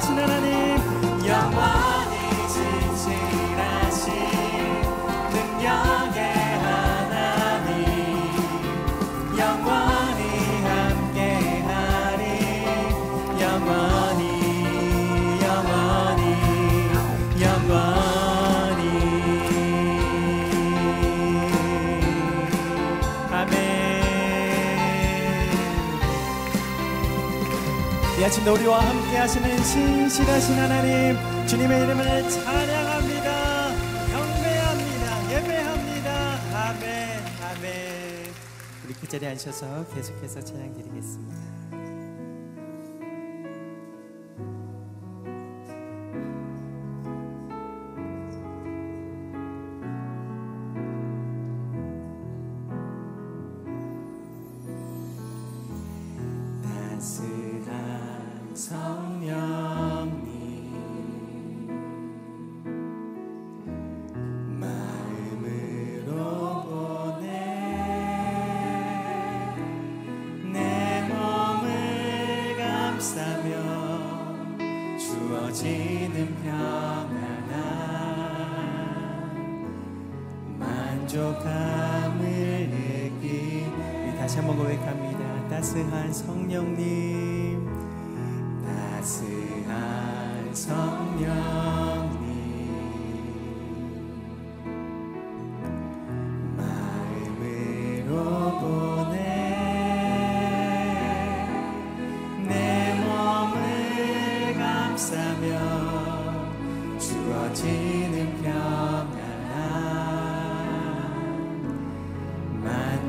전능하신 하나님 영원히 진실하신 능력의 하나님 영원히 함께하리 영원히 영원히 영원히. 아침 우리와 함께 신실하신 하나님 주님의 이름을 찬양합니다. 경배합니다. 예배합니다. 아멘 아멘. 우리 그 자리에 앉셔서 계속해서 찬양 드리겠습니다.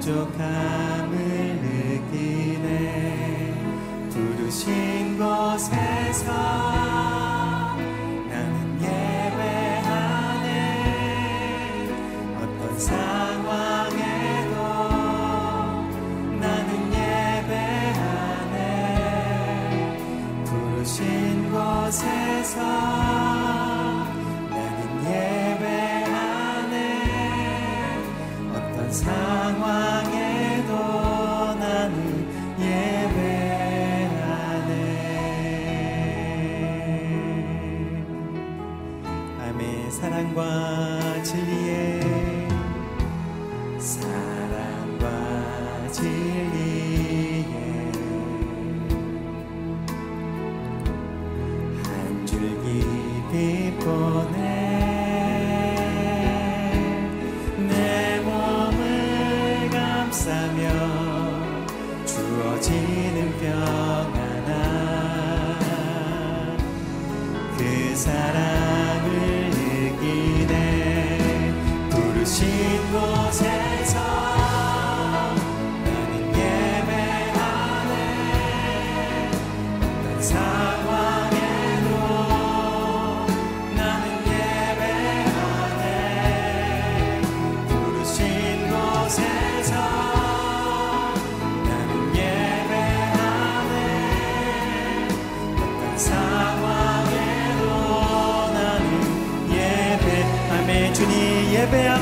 부족함을 느끼네. 부르신 곳에서 나는 예배하네. 어떤 상황에도 나는 예배하네. 부르신 곳에서 부르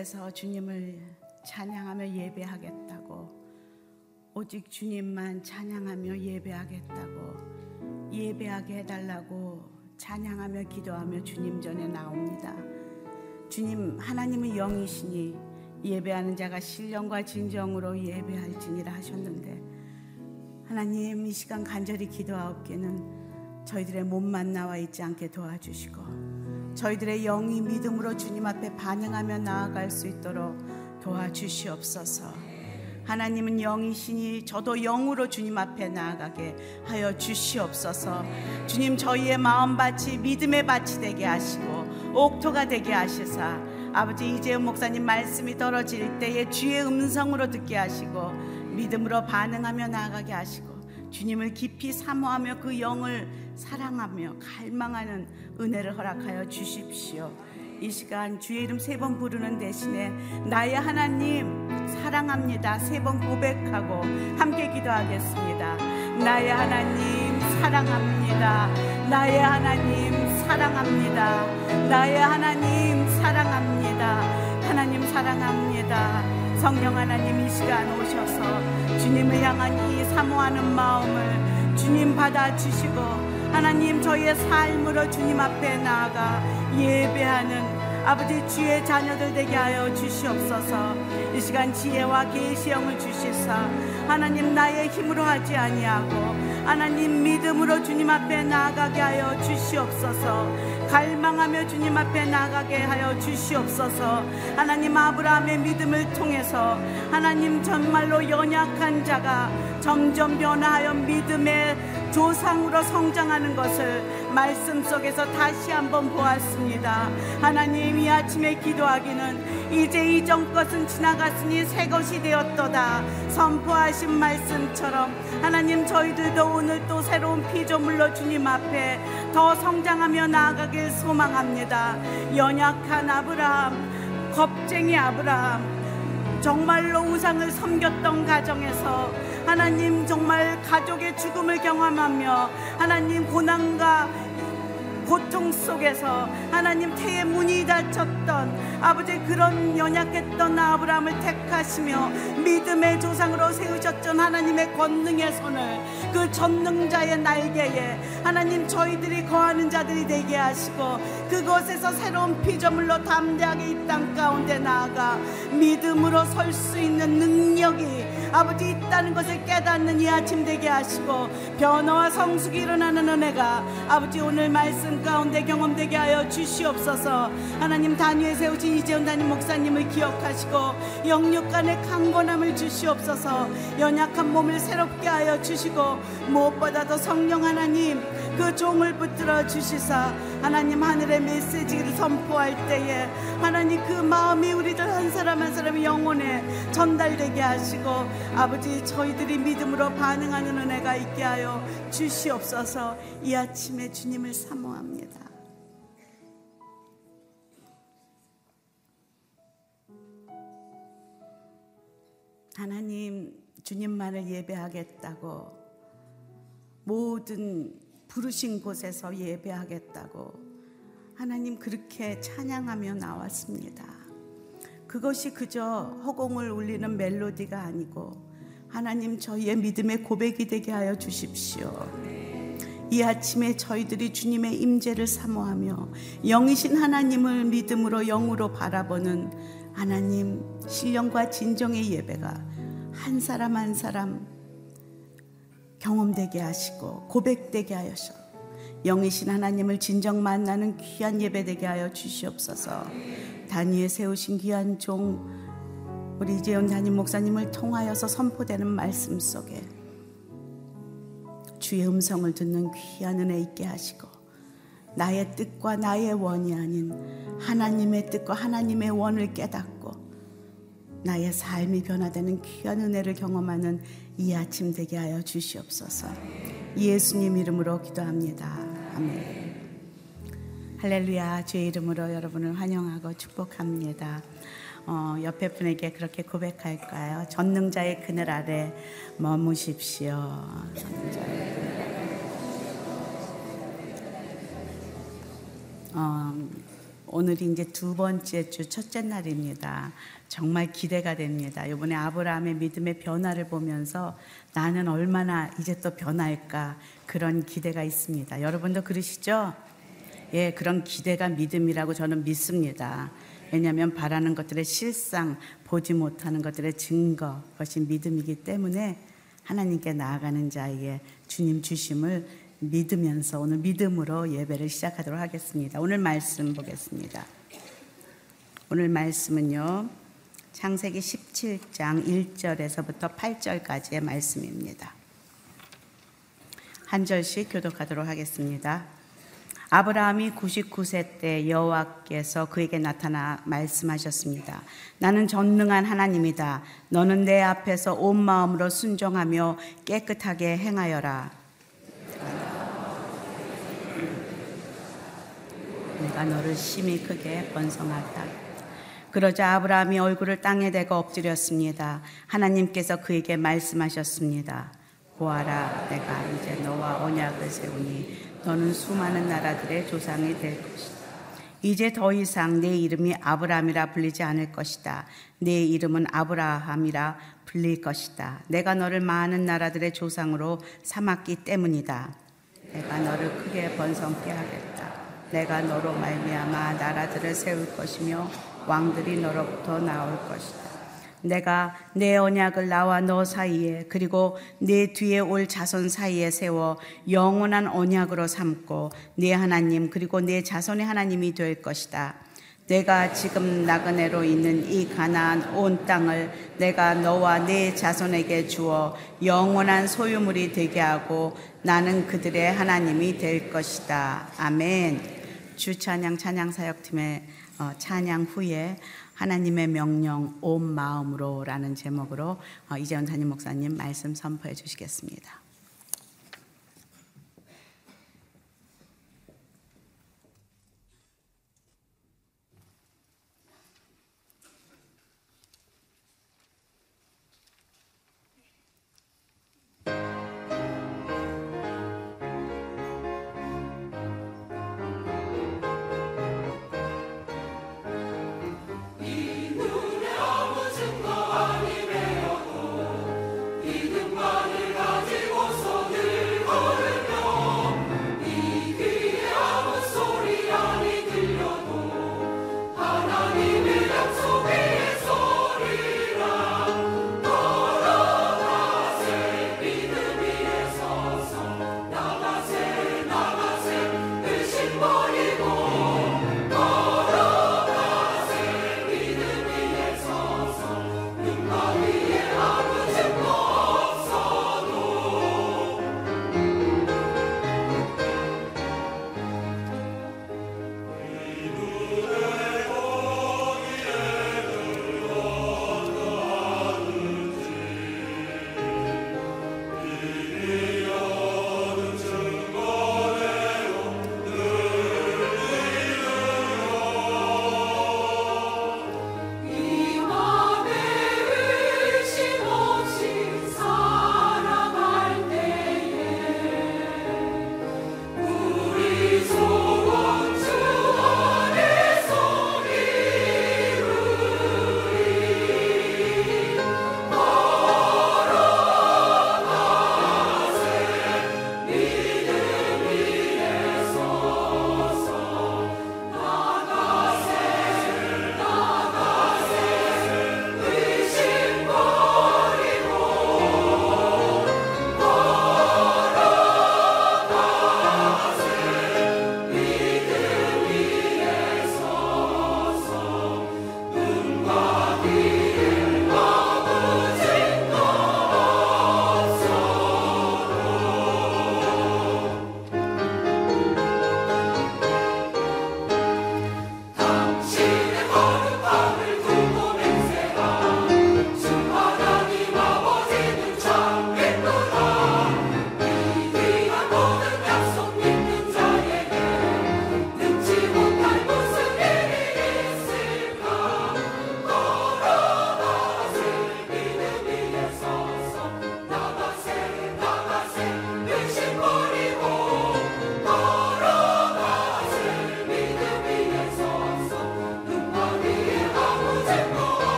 곳에서 주님을 찬양하며 예배하겠다고 오직 주님만 찬양하며 예배하겠다고 예배하게 해달라고 찬양하며 기도하며 주님 전에 나옵니다. 주님 하나님은 영이시니 예배하는 자가 신령과 진정으로 예배할지니라 하셨는데 하나님 이 시간 간절히 기도하옵기는 저희들의 몸만 나와 있지 않게 도와주시고 저희들의 영이 믿음으로 주님 앞에 반응하며 나아갈 수 있도록 도와주시옵소서. 하나님은 영이시니 저도 영으로 주님 앞에 나아가게 하여 주시옵소서. 주님 저희의 마음밭이 믿음의 밭이 되게 하시고 옥토가 되게 하시사 아버지 이재훈 목사님 말씀이 떨어질 때에 주의 음성으로 듣게 하시고 믿음으로 반응하며 나아가게 하시고 주님을 깊이 사모하며 그 영을 사랑하며 갈망하는 은혜를 허락하여 주십시오. 이 시간 주의 이름 세 번 부르는 대신에 나의 하나님 사랑합니다. 세 번 고백하고 함께 기도하겠습니다. 나의 하나님 사랑합니다. 나의 하나님 사랑합니다. 나의 하나님 사랑합니다. 하나님 사랑합니다. 성령 하나님 이 시간 오셔서 주님을 향한 이 사모하는 마음을 주님 받아주시고 하나님 저희의 삶으로 주님 앞에 나아가 예배하는 아버지 주의 자녀들 되게 하여 주시옵소서. 이 시간 지혜와 계시형을 주시사 하나님 나의 힘으로 하지 아니하고 하나님 믿음으로 주님 앞에 나아가게 하여 주시옵소서 갈망하며 주님 앞에 나가게 하여 주시옵소서 하나님 아브라함의 믿음을 통해서 하나님 정말로 연약한 자가 점점 변화하여 믿음의 조상으로 성장하는 것을 말씀 속에서 다시 한번 보았습니다. 하나님 이 아침에 기도하기는 이제 이전 것은 지나갔으니 새 것이 되었도다. 선포하신 말씀처럼 하나님 저희들도 오늘 또 새로운 피조물로 주님 앞에 더 성장하며 나아가 길 소망합니다. 연약한 아브라함, 겁쟁이 아브라함, 정말로 우상을 섬겼던 가정에서 하나님 정말 가족의 죽음을 경험하며 하나님 고난과 고통 속에서 하나님 태의 문이 닫혔던 아버지 그런 연약했던 아브라함을 택하시며 믿음의 조상으로 세우셨던 하나님의 권능의 손을 그 전능자의 날개에 하나님 저희들이 거하는 자들이 되게 하시고 그곳에서 새로운 피조물로 담대하게 이 땅 가운데 나아가 믿음으로 설 수 있는 능력이 아버지 있다는 것을 깨닫는 이 아침 되게 하시고 변화와 성숙이 일어나는 은혜가 아버지 오늘 말씀 삶 가운데 경험되게 하여 주시옵소서. 하나님 단위에 세우신 이재훈 담임 목사님을 기억하시고 영육간의 강건함을 주시옵소서. 연약한 몸을 새롭게 하여 주시고 무엇보다도 성령 하나님 그 종을 붙들어 주시사 하나님 하늘의 메시지를 선포할 때에 하나님 그 마음이 우리들 한 사람 한 사람의 영혼에 전달되게 하시고 아버지 저희들이 믿음으로 반응하는 은혜가 있게 하여 주시옵소서 이 아침에 주님을 사모합니다. 하나님 주님만을 예배하겠다고 모든 부르신 곳에서 예배하겠다고 하나님 그렇게 찬양하며 나왔습니다. 그것이 그저 허공을 울리는 멜로디가 아니고 하나님 저희의 믿음의 고백이 되게 하여 주십시오. 이 아침에 저희들이 주님의 임재를 사모하며 영이신 하나님을 믿음으로 영으로 바라보는 하나님 신령과 진정의 예배가 한 사람 한 사람 경험되게 하시고 고백되게 하여서 영이신 하나님을 진정 만나는 귀한 예배 되게 하여 주시옵소서. 단위에 세우신 귀한 종 우리 이재현 담임 목사님을 통하여서 선포되는 말씀 속에 주의 음성을 듣는 귀한 은혜 있게 하시고 나의 뜻과 나의 원이 아닌 하나님의 뜻과 하나님의 원을 깨닫고 나의 삶이 변화되는 귀한 은혜를 경험하는 이 아침 되게 하여 주시옵소서. 예수님 이름으로 기도합니다. 아멘. 할렐루야 주의 이름으로 여러분을 환영하고 축복합니다. 어, 옆에 분에게 그렇게 고백할까요? 전능자의 그늘 아래 머무십시오. 어, 오늘이 이제 두 번째 주 첫째 날입니다. 정말 기대가 됩니다. 이번에 아브라함의 믿음의 변화를 보면서 나는 얼마나 이제 또 변할까 그런 기대가 있습니다. 여러분도 그러시죠? 예, 그런 기대가 믿음이라고 저는 믿습니다. 왜냐하면 바라는 것들의 실상, 보지 못하는 것들의 증거, 그것이 믿음이기 때문에 하나님께 나아가는 자에게 주님 주심을 믿으면서 오늘 믿음으로 예배를 시작하도록 하겠습니다. 오늘 말씀 보겠습니다. 오늘 말씀은요, 창세기 17장 1절에서부터 8절까지의 말씀입니다. 한 절씩 교독하도록 하겠습니다. 아브라함이 99세 때 여호와께서 그에게 나타나 말씀하셨습니다. 나는 전능한 하나님이다. 너는 내 앞에서 온 마음으로 순종하며 깨끗하게 행하여라. 내가 너를 심히 크게 번성하다. 그러자 아브라함이 얼굴을 땅에 대고 엎드렸습니다. 하나님께서 그에게 말씀하셨습니다. 보아라, 내가 이제 너와 언약을 세우니 너는 수많은 나라들의 조상이 될 것이다. 이제 더 이상 내 이름이 아브라함이라 불리지 않을 것이다. 내 이름은 아브라함이라 불릴 것이다. 내가 너를 많은 나라들의 조상으로 삼았기 때문이다. 내가 너를 크게 번성케 하겠다. 내가 너로 말미암아 나라들을 세울 것이며 왕들이 너로부터 나올 것이다. 내가 내 언약을 나와 너 사이에 그리고 내 뒤에 올 자손 사이에 세워 영원한 언약으로 삼고 내 하나님 그리고 내 자손의 하나님이 될 것이다. 내가 지금 나그네로 있는 이 가나안 온 땅을 내가 너와 내 자손에게 주어 영원한 소유물이 되게 하고 나는 그들의 하나님이 될 것이다. 아멘. 주 찬양 찬양 사역팀의 어, 찬양 후에 하나님의 명령 온 마음으로라는 제목으로 어, 이재원 담임 목사님 말씀 선포해 주시겠습니다.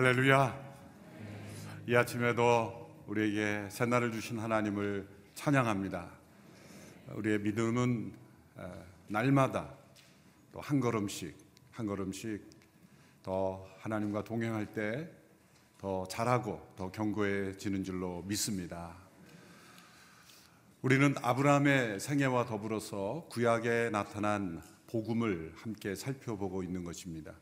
할렐루야. 이 아침에도 우리에게 새날을 주신 하나님을 찬양합니다. 우리의 믿음은 날마다 또 한 걸음씩 한 걸음씩 더 하나님과 동행할 때 더 잘하고 더 견고해지는 줄로 믿습니다. 우리는 아브라함의 생애와 더불어서 구약에 나타난 복음을 함께 살펴보고 있는 것입니다.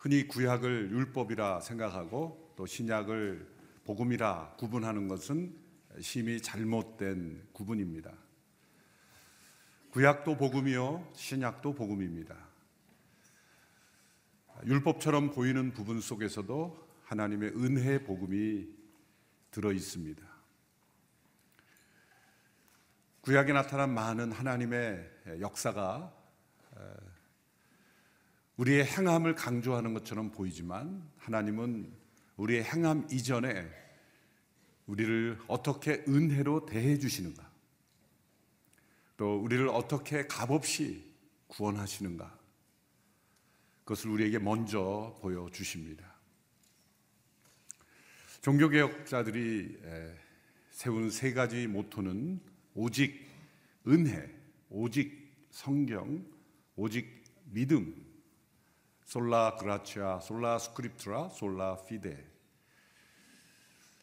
흔히 구약을 율법이라 생각하고 또 신약을 복음이라 구분하는 것은 심히 잘못된 구분입니다. 구약도 복음이요, 신약도 복음입니다. 율법처럼 보이는 부분 속에서도 하나님의 은혜 복음이 들어 있습니다. 구약에 나타난 많은 하나님의 역사가 우리의 행함을 강조하는 것처럼 보이지만 하나님은 우리의 행함 이전에 우리를 어떻게 은혜로 대해 주시는가, 또 우리를 어떻게 값없이 구원하시는가, 그것을 우리에게 먼저 보여 주십니다. 종교개혁자들이 세운 세 가지 모토는 오직 은혜, 오직 성경, 오직 믿음, 솔라 그라치아, 솔라 스크립트라, 솔라 피데.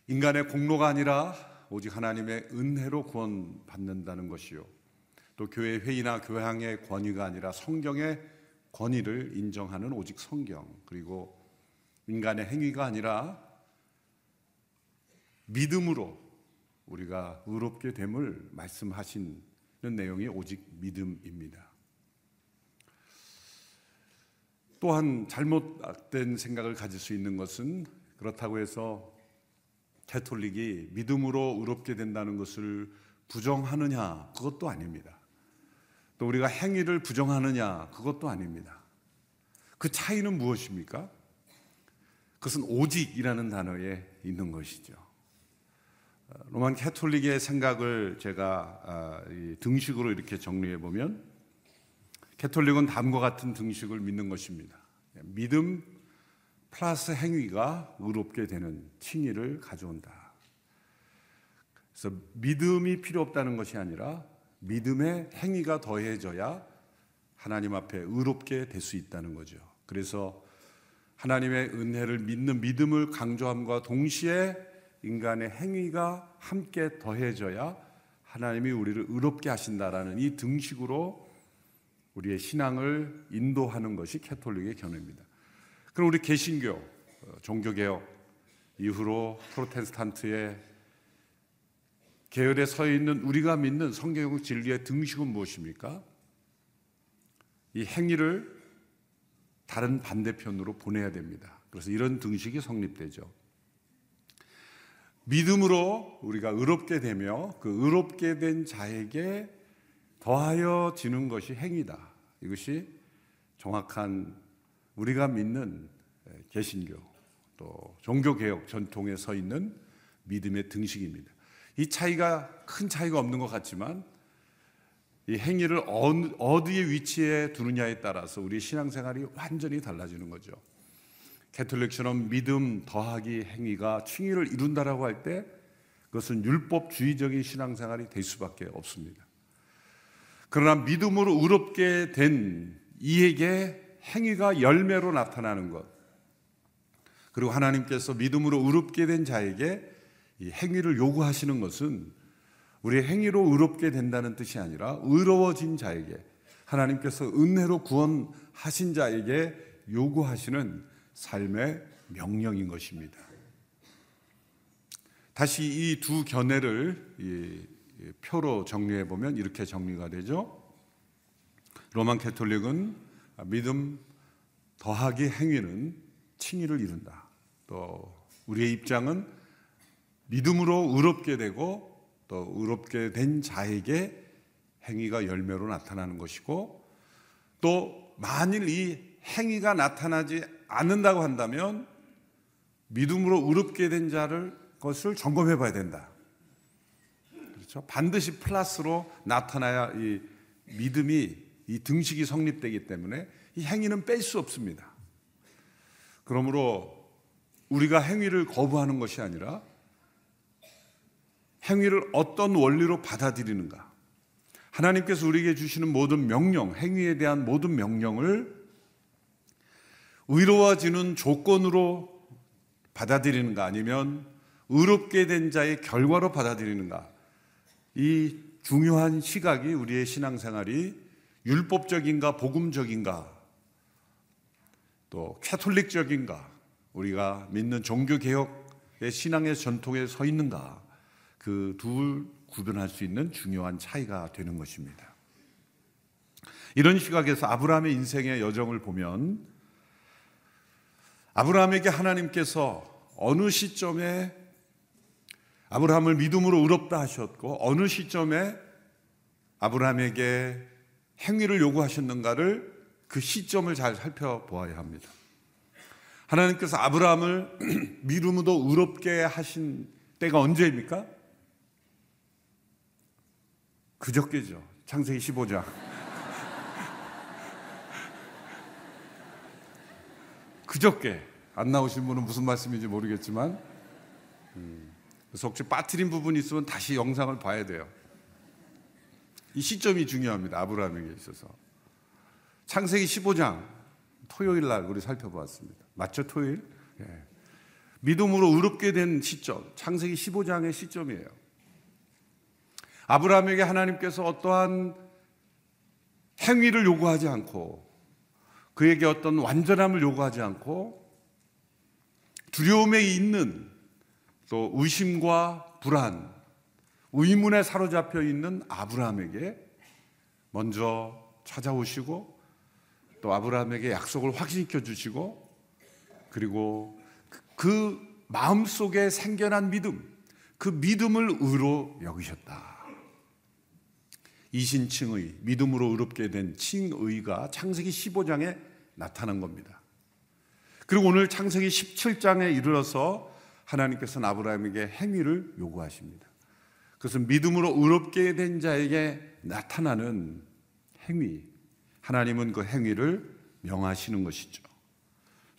인간의 공로가 아니라 오직 하나님의 은혜로 구원받는다는 것이요. 또 교회 회의나 교양의 권위가 아니라 성경의 권위를 인정하는 오직 성경. 그리고 인간의 행위가 아니라 믿음으로 우리가 의롭게 됨을 말씀하시는 내용이 오직 믿음입니다. 또한 잘못된 생각을 가질 수 있는 것은 그렇다고 해서 캐톨릭이 믿음으로 의롭게 된다는 것을 부정하느냐 그것도 아닙니다. 또 우리가 행위를 부정하느냐 그것도 아닙니다. 그 차이는 무엇입니까? 그것은 오직이라는 단어에 있는 것이죠. 로만 캐톨릭의 생각을 제가 아, 등식으로 이렇게 정리해 보면 캐톨릭은 다음과 같은 등식을 믿는 것입니다. 믿음 플러스 행위가 의롭게 되는 칭의를 가져온다. 그래서 믿음이 필요 없다는 것이 아니라 믿음의 행위가 더해져야 하나님 앞에 의롭게 될 수 있다는 거죠. 그래서 하나님의 은혜를 믿는 믿음을 강조함과 동시에 인간의 행위가 함께 더해져야 하나님이 우리를 의롭게 하신다라는 이 등식으로 우리의 신앙을 인도하는 것이 캐톨릭의 견해입니다. 그럼 우리 개신교, 어, 종교개혁 이후로 프로테스탄트의 계열에 서 있는 우리가 믿는 성경 진리의 등식은 무엇입니까? 이 행위를 다른 반대편으로 보내야 됩니다. 그래서 이런 등식이 성립되죠. 믿음으로 우리가 의롭게 되며 그 의롭게 된 자에게 더하여 지는 것이 행위다. 이것이 정확한 우리가 믿는 개신교 또 종교개혁 전통에 서 있는 믿음의 등식입니다. 이 차이가 큰 차이가 없는 것 같지만 이 행위를 어디에 위치해 두느냐에 따라서 우리 신앙생활이 완전히 달라지는 거죠. 캐톨릭처럼 믿음 더하기 행위가 칭의를 이룬다라고 할 때 그것은 율법주의적인 신앙생활이 될 수밖에 없습니다. 그러나 믿음으로 의롭게 된 이에게 행위가 열매로 나타나는 것. 그리고 하나님께서 믿음으로 의롭게 된 자에게 이 행위를 요구하시는 것은 우리의 행위로 의롭게 된다는 뜻이 아니라 의로워진 자에게 하나님께서 은혜로 구원하신 자에게 요구하시는 삶의 명령인 것입니다. 다시 이 두 견해를 표로 정리해 보면 이렇게 정리가 되죠. 로만 캐톨릭은 믿음 더하기 행위는 칭의를 이룬다. 또 우리의 입장은 믿음으로 의롭게 되고 또 의롭게 된 자에게 행위가 열매로 나타나는 것이고 또 만일 이 행위가 나타나지 않는다고 한다면 믿음으로 의롭게 된 자를 것을 점검해 봐야 된다. 그렇죠? 반드시 플러스로 나타나야 이 믿음이 이 등식이 성립되기 때문에 이 행위는 뺄 수 없습니다. 그러므로 우리가 행위를 거부하는 것이 아니라 행위를 어떤 원리로 받아들이는가. 하나님께서 우리에게 주시는 모든 명령, 행위에 대한 모든 명령을 의로워지는 조건으로 받아들이는가 아니면 의롭게 된 자의 결과로 받아들이는가. 이 중요한 시각이 우리의 신앙생활이 율법적인가 복음적인가 또 캐톨릭적인가 우리가 믿는 종교 개혁의 신앙의 전통에 서 있는가 그 둘 구분할 수 있는 중요한 차이가 되는 것입니다. 이런 시각에서 아브라함의 인생의 여정을 보면 아브라함에게 하나님께서 어느 시점에 아브라함을 믿음으로 의롭다 하셨고 어느 시점에 아브라함에게 행위를 요구하셨는가를 그 시점을 잘 살펴보아야 합니다. 하나님께서 아브라함을 믿음으로 의롭게 하신 때가 언제입니까? 그저께죠. 창세기 15장. 그저께 안 나오신 분은 무슨 말씀인지 모르겠지만 음, 그래서 혹시 빠뜨린 부분이 있으면 다시 영상을 봐야 돼요. 이 시점이 중요합니다. 아브라함에게 있어서. 창세기 15장 토요일 날 우리 살펴보았습니다. 맞죠? 토요일? 예. 믿음으로 의롭게 된 시점. 창세기 15장의 시점이에요. 아브라함에게 하나님께서 어떠한 행위를 요구하지 않고 그에게 어떤 완전함을 요구하지 않고 두려움에 있는 또 의심과 불안, 의문에 사로잡혀 있는 아브라함에게 먼저 찾아오시고 또 아브라함에게 약속을 확신시켜 주시고 그리고 그 마음 속에 생겨난 믿음, 그 믿음을 의로 여기셨다. 이신칭의 믿음으로 의롭게 된 칭의가 창세기 15장에 나타난 겁니다. 그리고 오늘 창세기 17장에 이르러서 하나님께서는 아브라함에게 행위를 요구하십니다. 그것은 믿음으로 의롭게 된 자에게 나타나는 행위. 하나님은 그 행위를 명하시는 것이죠.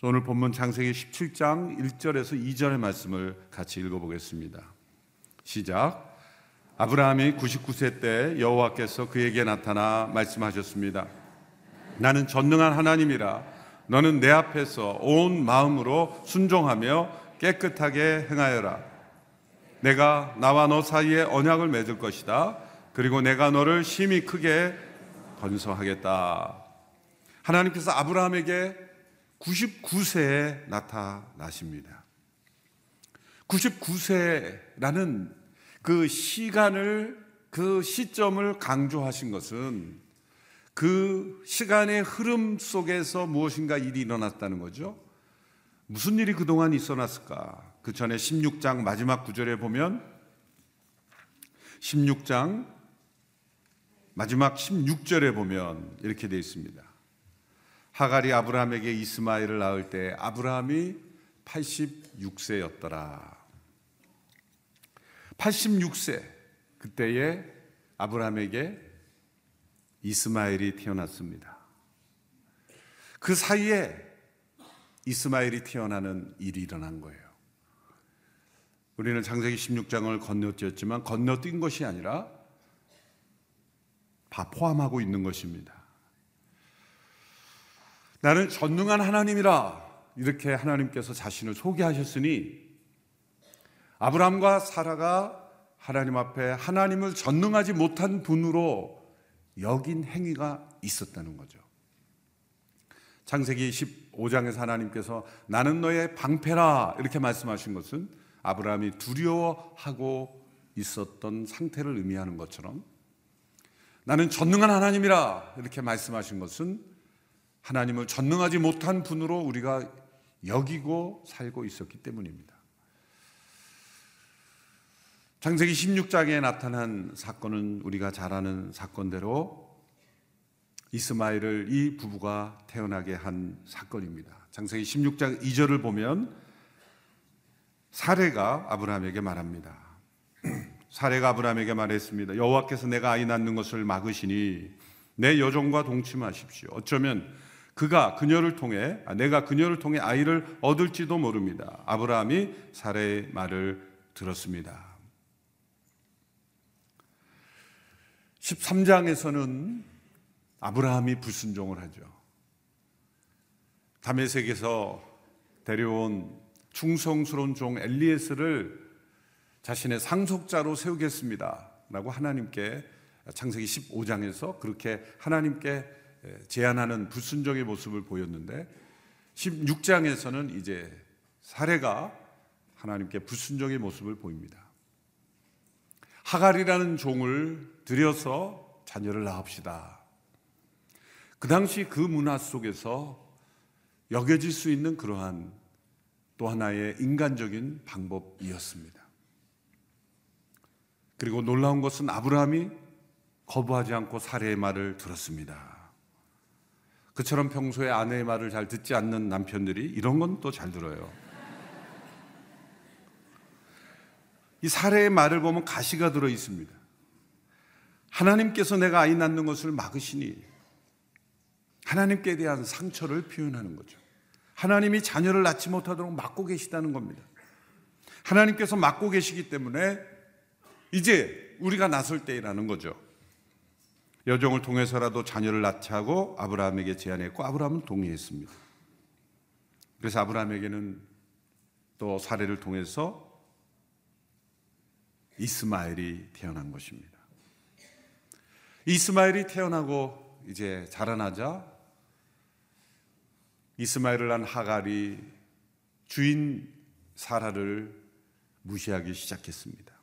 오늘 본문 창세기 17장 1절에서 2절의 말씀을 같이 읽어보겠습니다. 시작. 아브라함이 99세 때 여호와께서 그에게 나타나 말씀하셨습니다. 나는 전능한 하나님이라 너는 내 앞에서 온 마음으로 순종하며 깨끗하게 행하여라. 내가 나와 너 사이에 언약을 맺을 것이다. 그리고 내가 너를 심히 크게 건설하겠다. 하나님께서 아브라함에게 99세에 나타나십니다. 99세라는 그 시간을 그 시점을 강조하신 것은 그 시간의 흐름 속에서 무엇인가 일이 일어났다는 거죠. 무슨 일이 그동안 있어났을까? 그 전에 16장 마지막 구절에 보면 16장 마지막 16절에 보면 이렇게 되어 있습니다. 하갈이 아브라함에게 이스마엘을 낳을 때 아브라함이 86세였더라. 86세 그때에 아브라함에게 이스마엘이 태어났습니다. 그 사이에 이스마엘이 태어나는 일이 일어난 거예요. 우리는 장세기 16장을 건너뛰었지만 건너뛴 것이 아니라 다 포함하고 있는 것입니다. 나는 전능한 하나님이라 이렇게 하나님께서 자신을 소개하셨으니 아브라함과 사라가 하나님 앞에 하나님을 전능하지 못한 분으로 여긴 행위가 있었다는 거죠. 창세기 15장에서 하나님께서 나는 너의 방패라 이렇게 말씀하신 것은 아브라함이 두려워하고 있었던 상태를 의미하는 것처럼 나는 전능한 하나님이라 이렇게 말씀하신 것은 하나님을 전능하지 못한 분으로 우리가 여기고 살고 있었기 때문입니다. 창세기 16장에 나타난 사건은 우리가 잘 아는 사건대로 이스마엘을 이 부부가 태어나게 한 사건입니다. 창세기 16장 2절을 보면 사례가 아브라함에게 말합니다. 사례가 아브라함에게 말했습니다. 여호와께서 내가 아이 낳는 것을 막으시니 내 여종과 동침하십시오. 어쩌면 그가 그녀를 통해 아, 내가 그녀를 통해 아이를 얻을지도 모릅니다. 아브라함이 사례의 말을 들었습니다. 13장에서는 아브라함이 불순종을 하죠. 다메섹에서 데려온 충성스러운 종 엘리에스를 자신의 상속자로 세우겠습니다. 라고 하나님께 창세기 15장에서 그렇게 하나님께 제안하는 불순종의 모습을 보였는데 16장에서는 이제 사례가 하나님께 불순종의 모습을 보입니다. 하갈이라는 종을 들여서 자녀를 낳읍시다. 그 당시 그 문화 속에서 여겨질 수 있는 그러한 또 하나의 인간적인 방법이었습니다. 그리고 놀라운 것은 아브라함이 거부하지 않고 사례의 말을 들었습니다. 그처럼 평소에 아내의 말을 잘 듣지 않는 남편들이 이런 건 또 잘 들어요. 이 사례의 말을 보면 가시가 들어 있습니다. 하나님께서 내가 아이 낳는 것을 막으시니 하나님께 대한 상처를 표현하는 거죠. 하나님이 자녀를 낳지 못하도록 막고 계시다는 겁니다. 하나님께서 막고 계시기 때문에 이제 우리가 나설 때라는 거죠. 여종을 통해서라도 자녀를 낳게 하고 아브라함에게 제안했고 아브라함은 동의했습니다. 그래서 아브라함에게는 또 사례를 통해서 이스마엘이 태어난 것입니다. 이스마엘이 태어나고 이제 자라나자 이스마엘을 난 하갈이 주인 사라를 무시하기 시작했습니다.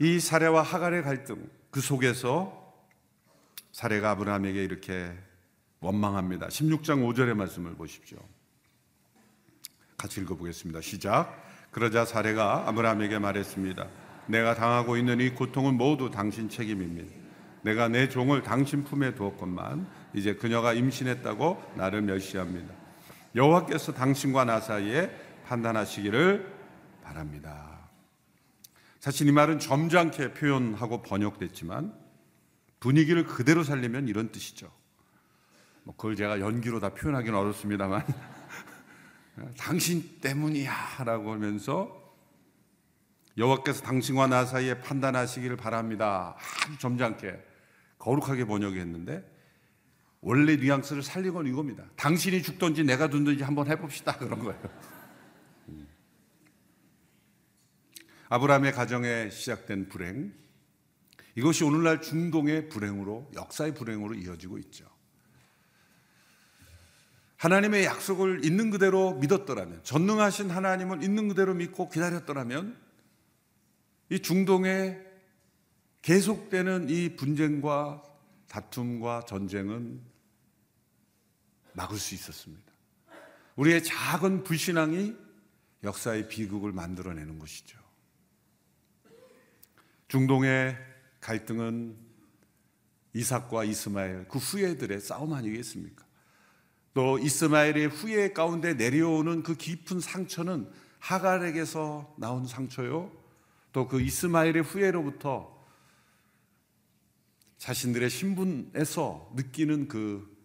이 사례와 하갈의 갈등 그 속에서 사례가 아브라함에게 이렇게 원망합니다. 16장 5절의 말씀을 보십시오. 같이 읽어보겠습니다. 시작. 그러자 사례가 아브라함에게 말했습니다. 내가 당하고 있는 이 고통은 모두 당신 책임입니다. 내가 내 종을 당신 품에 두었건만 이제 그녀가 임신했다고 나를 멸시합니다. 여호와께서 당신과 나 사이에 판단하시기를 바랍니다. 사실 이 말은 점잖게 표현하고 번역됐지만 분위기를 그대로 살리면 이런 뜻이죠. 뭐 그걸 제가 연기로 다 표현하기는 어렵습니다만 당신 때문이야라고 하면서 여호와께서 당신과 나 사이에 판단하시기를 바랍니다. 아주 점잖게 거룩하게 번역했는데 원래 뉘앙스를 살리고는 이겁니다. 당신이 죽든지 내가 죽든지 한번 해봅시다 그런 거예요. 아브라함의 가정에 시작된 불행, 이것이 오늘날 중동의 불행으로, 역사의 불행으로 이어지고 있죠. 하나님의 약속을 있는 그대로 믿었더라면, 전능하신 하나님을 있는 그대로 믿고 기다렸더라면, 이 중동에 계속되는 이 분쟁과 다툼과 전쟁은 막을 수 있었습니다. 우리의 작은 불신앙이 역사의 비극을 만들어내는 것이죠. 중동의 갈등은 이삭과 이스마엘 그 후예들의 싸움 아니겠습니까? 또 이스마엘의 후예 가운데 내려오는 그 깊은 상처는 하갈에게서 나온 상처요. 또 그 이스마엘의 후예로부터 자신들의 신분에서 느끼는 그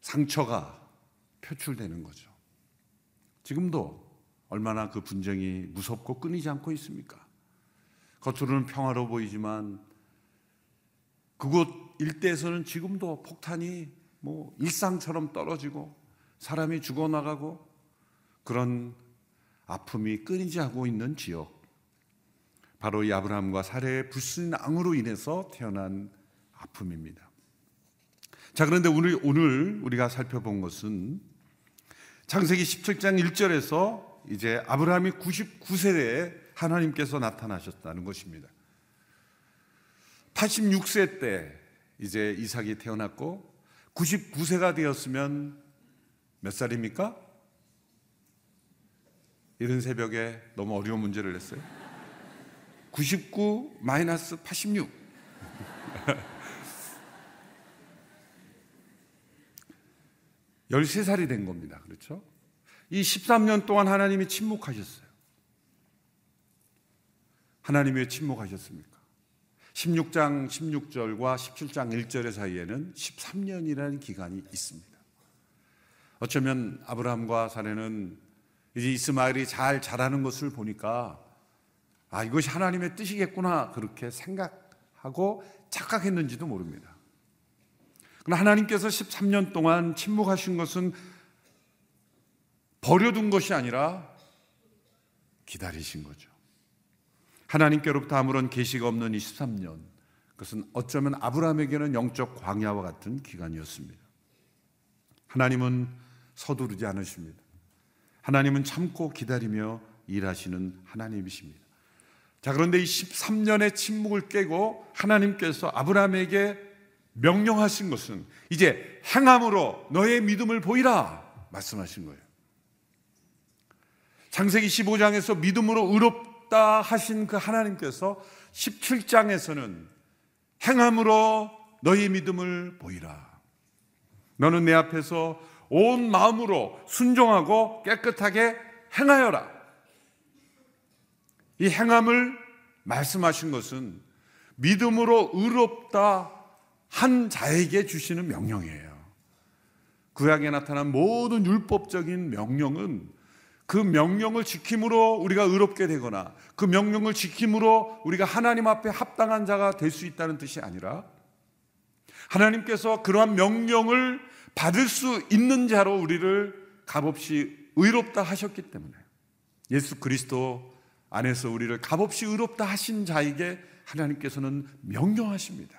상처가 표출되는 거죠. 지금도 얼마나 그 분쟁이 무섭고 끊이지 않고 있습니까? 겉으로는 평화로워 보이지만 그곳 일대에서는 지금도 폭탄이 뭐 일상처럼 떨어지고 사람이 죽어나가고 그런 아픔이 끊이지 않고 있는 지역. 바로 이 아브라함과 사례의 불순 앙으로 인해서 태어난 아픔입니다. 자, 그런데 오늘, 오늘 우리가 살펴본 것은 창세기 17장 1절에서 이제 아브라함이 99세에 하나님께서 나타나셨다는 것입니다. 86세 때 이제 이삭이 태어났고 99세가 되었으면 몇 살입니까? 이른 새벽에 너무 어려운 문제를 냈어요. 99 마이너스 86. 열세 살이 된 겁니다. 그렇죠? 이 13년 동안 하나님이 침묵하셨어요. 하나님이 왜 침묵하셨습니까? 16장 16절과 17장 1절 사이에는 13년이라는 기간이 있습니다. 어쩌면 아브라함과 사례는 이제 이스마엘이 잘 자라는 것을 보니까 아, 이것이 하나님의 뜻이겠구나 그렇게 생각하고 착각했는지도 모릅니다. 그러나 하나님께서 13년 동안 침묵하신 것은 버려둔 것이 아니라 기다리신 거죠. 하나님께로부터 아무런 계시가 없는 23년. 그것은 어쩌면 아브라함에게는 영적 광야와 같은 기간이었습니다. 하나님은 서두르지 않으십니다. 하나님은 참고 기다리며 일하시는 하나님이십니다. 자, 그런데 이 13년의 침묵을 깨고 하나님께서 아브라함에게 명령하신 것은 이제 행함으로 너의 믿음을 보이라 말씀하신 거예요. 창세기 15장에서 믿음으로 의롭다 하신 그 하나님께서 17장에서는 행함으로 너의 믿음을 보이라. 너는 내 앞에서 온 마음으로 순종하고 깨끗하게 행하여라. 이 행함을 말씀하신 것은 믿음으로 의롭다 한 자에게 주시는 명령이에요. 구약에 나타난 모든 율법적인 명령은 그 명령을 지킴으로 우리가 의롭게 되거나 그 명령을 지킴으로 우리가 하나님 앞에 합당한 자가 될 수 있다는 뜻이 아니라 하나님께서 그러한 명령을 받을 수 있는 자로 우리를 값없이 의롭다 하셨기 때문에 예수 그리스도 안에서 우리를 값없이 의롭다 하신 자에게 하나님께서는 명령하십니다.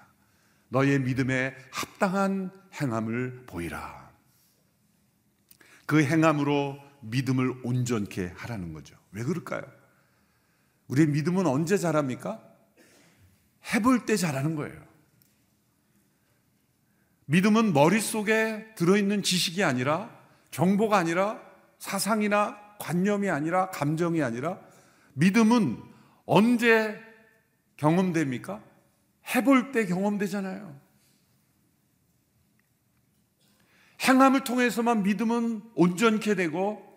너의 믿음에 합당한 행함을 보이라. 그 행함으로 믿음을 온전케 하라는 거죠. 왜 그럴까요? 우리의 믿음은 언제 자랍니까? 해볼 때 자라는 거예요. 믿음은 머릿속에 들어있는 지식이 아니라 정보가 아니라 사상이나 관념이 아니라 감정이 아니라 믿음은 언제 경험됩니까? 해볼 때 경험되잖아요. 행함을 통해서만 믿음은 온전케 되고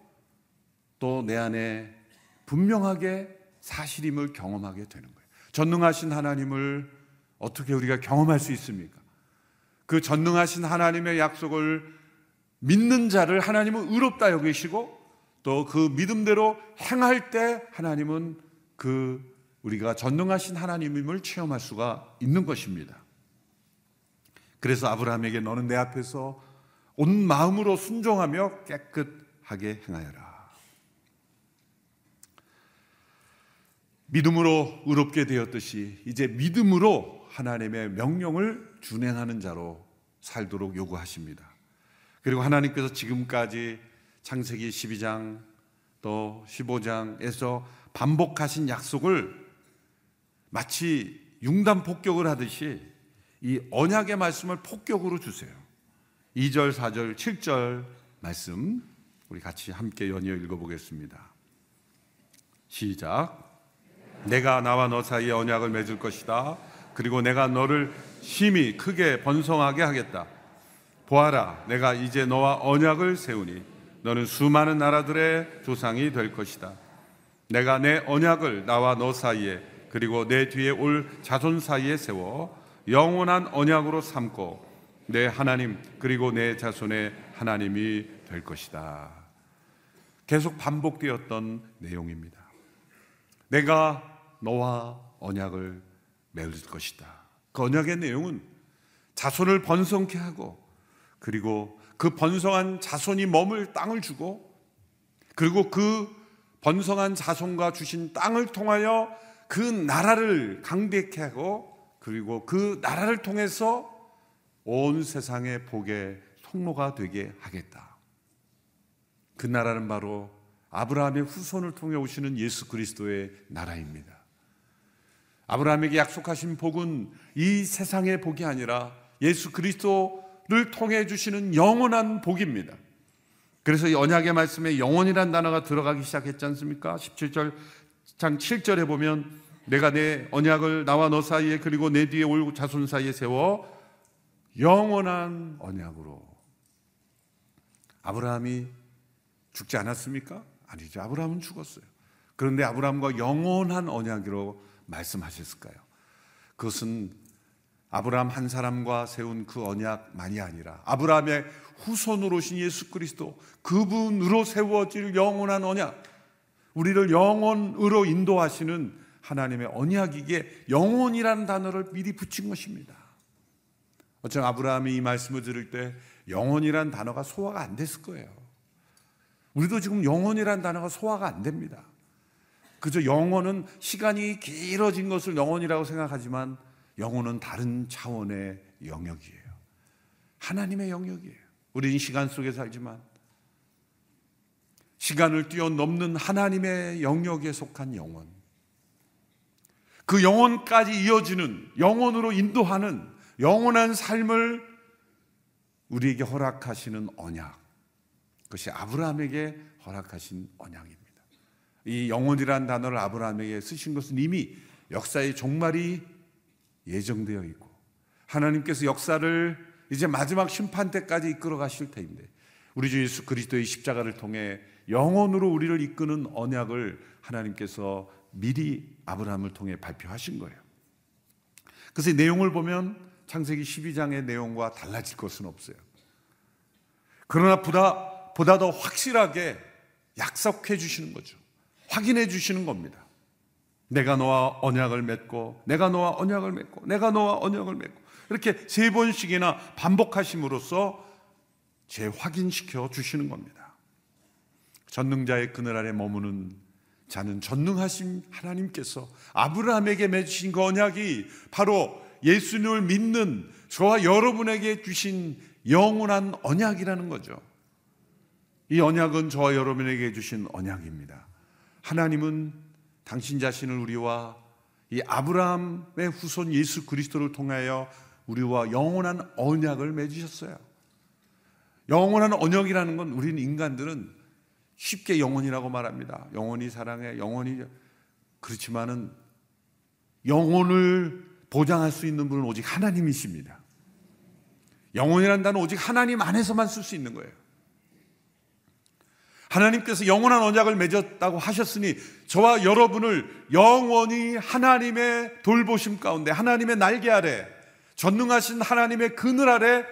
또 내 안에 분명하게 사실임을 경험하게 되는 거예요. 전능하신 하나님을 어떻게 우리가 경험할 수 있습니까? 그 전능하신 하나님의 약속을 믿는 자를 하나님은 의롭다 여기시고 또 그 믿음대로 행할 때 하나님은 그 우리가 전능하신 하나님임을 체험할 수가 있는 것입니다. 그래서 아브라함에게 너는 내 앞에서 온 마음으로 순종하며 깨끗하게 행하여라. 믿음으로 의롭게 되었듯이 이제 믿음으로 하나님의 명령을 준행하는 자로 살도록 요구하십니다. 그리고 하나님께서 지금까지 창세기 12장 또 15장에서 반복하신 약속을 마치 융단 폭격을 하듯이 이 언약의 말씀을 폭격으로 주세요. 2절, 4절, 7절 말씀 우리 같이 함께 연이어 읽어보겠습니다. 시작. 내가 나와 너 사이에 언약을 맺을 것이다. 그리고 내가 너를 심히 크게 번성하게 하겠다. 보아라, 내가 이제 너와 언약을 세우니 너는 수많은 나라들의 조상이 될 것이다. 내가 내 언약을 나와 너 사이에 그리고 내 뒤에 올 자손 사이에 세워 영원한 언약으로 삼고 내 하나님 그리고 내 자손의 하나님이 될 것이다. 계속 반복되었던 내용입니다. 내가 너와 언약을 맺을 것이다. 그 언약의 내용은 자손을 번성케 하고 그리고 그 번성한 자손이 머물 땅을 주고 그리고 그 번성한 자손과 주신 땅을 통하여 그 나라를 강대케 하고 그리고 그 나라를 통해서 온 세상의 복의 통로가 되게 하겠다. 그 나라는 바로 아브라함의 후손을 통해 오시는 예수 그리스도의 나라입니다. 아브라함에게 약속하신 복은 이 세상의 복이 아니라 예수 그리스도 를 통해 주시는 영원한 복입니다. 그래서 이 언약의 말씀에 영원이란 단어가 들어가기 시작했지 않습니까? 17절 장 7절에 보면 내가 내 언약을 나와 너 사이에 그리고 내 뒤에 올 자손 사이에 세워 영원한 언약으로 아브라함이 죽지 않았습니까? 아니죠. 아브라함은 죽었어요. 그런데 아브라함과 영원한 언약으로 말씀하셨을까요? 그것은 아브라함 한 사람과 세운 그 언약만이 아니라 아브라함의 후손으로 오신 예수 그리스도 그분으로 세워질 영원한 언약 우리를 영원으로 인도하시는 하나님의 언약이기에 영원이라는 단어를 미리 붙인 것입니다. 어쩜 아브라함이 이 말씀을 들을 때 영원이라는 단어가 소화가 안 됐을 거예요. 우리도 지금 영원이라는 단어가 소화가 안 됩니다. 그저 영혼은 시간이 길어진 것을 영혼이라고 생각하지만 영혼은 다른 차원의 영역이에요. 하나님의 영역이에요. 우리는 시간 속에 살지만 시간을 뛰어넘는 하나님의 영역에 속한 영혼. 그 영혼까지 이어지는 영혼으로 인도하는 영원한 삶을 우리에게 허락하시는 언약. 그것이 아브라함에게 허락하신 언약입니다. 이 영혼이라는 단어를 아브라함에게 쓰신 것은 이미 역사의 종말이 예정되어 있고 하나님께서 역사를 이제 마지막 심판 때까지 이끌어 가실 터인데 우리 주 예수 그리스도의 십자가를 통해 영혼으로 우리를 이끄는 언약을 하나님께서 미리 아브라함을 통해 발표하신 거예요. 그래서 내용을 보면 창세기 12장의 내용과 달라질 것은 없어요. 그러나 보다, 보다 더 확실하게 약속해 주시는 거죠. 확인해 주시는 겁니다. 내가 너와 언약을 맺고, 내가 너와 언약을 맺고, 내가 너와 언약을 맺고, 이렇게 세 번씩이나 반복하심으로써 재확인시켜 주시는 겁니다. 전능자의 그늘 아래 머무는 자는 전능하신 하나님께서 아브라함에게 맺으신 그 언약이 바로 예수님을 믿는 저와 여러분에게 주신 영원한 언약이라는 거죠. 이 언약은 저와 여러분에게 주신 언약입니다. 하나님은 당신 자신을 우리와 이 아브라함의 후손 예수 그리스도를 통하여 우리와 영원한 언약을 맺으셨어요. 영원한 언약이라는 건 우리는 인간들은 쉽게 영원이라고 말합니다. 영원히 사랑해, 영원히 그렇지만은 영혼을 보장할 수 있는 분은 오직 하나님이십니다. 영혼이란 단어 오직 하나님 안에서만 쓸 수 있는 거예요. 하나님께서 영원한 언약을 맺었다고 하셨으니 저와 여러분을 영원히 하나님의 돌보심 가운데 하나님의 날개 아래 전능하신 하나님의 그늘 아래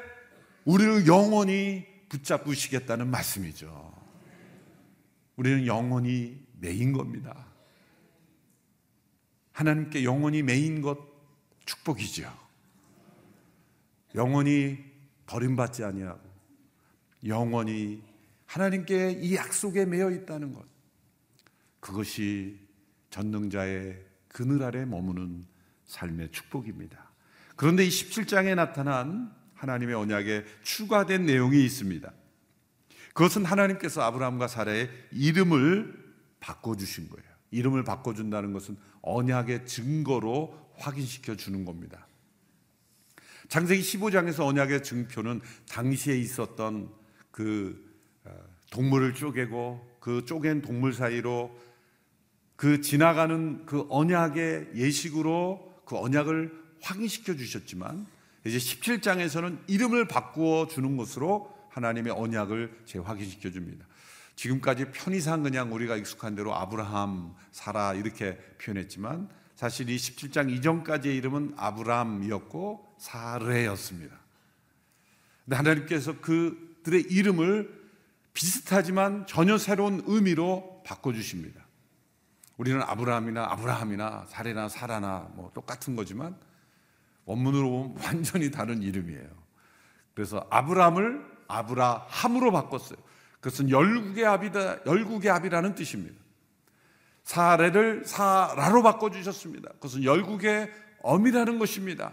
우리를 영원히 붙잡으시겠다는 말씀이죠. 우리는 영원히 매인 겁니다. 하나님께 영원히 매인 것 축복이죠. 영원히 버림받지 아니하고 영원히 하나님께 이 약속에 매여 있다는 것. 그것이 전능자의 그늘 아래 머무는 삶의 축복입니다. 그런데 이 17장에 나타난 하나님의 언약에 추가된 내용이 있습니다. 그것은 하나님께서 아브라함과 사라의 이름을 바꿔주신 거예요. 이름을 바꿔준다는 것은 언약의 증거로 확인시켜 주는 겁니다. 장세기 15장에서 언약의 증표는 당시에 있었던 그 어, 동물을 쪼개고 그 쪼갠 동물 사이로 그 지나가는 그 언약의 예식으로 그 언약을 확인시켜 주셨지만 이제 17장에서는 이름을 바꾸어 주는 것으로 하나님의 언약을 재확인시켜 줍니다. 지금까지 편의상 그냥 우리가 익숙한 대로 아브라함, 사라 이렇게 표현했지만 사실 이 17장 이전까지의 이름은 아브라함이었고 사르였습니다. 하나님께서 그들의 이름을 비슷하지만 전혀 새로운 의미로 바꿔주십니다. 우리는 아브라함이나 아브라함이나 사레나 사라나 뭐 똑같은 거지만 원문으로 보면 완전히 다른 이름이에요. 그래서 아브라함을 아브라함으로 바꿨어요. 그것은 열국의 합이다, 열국의 합이라는 뜻입니다. 사례를 사라로 바꿔주셨습니다. 그것은 열국의 엄이라는 것입니다.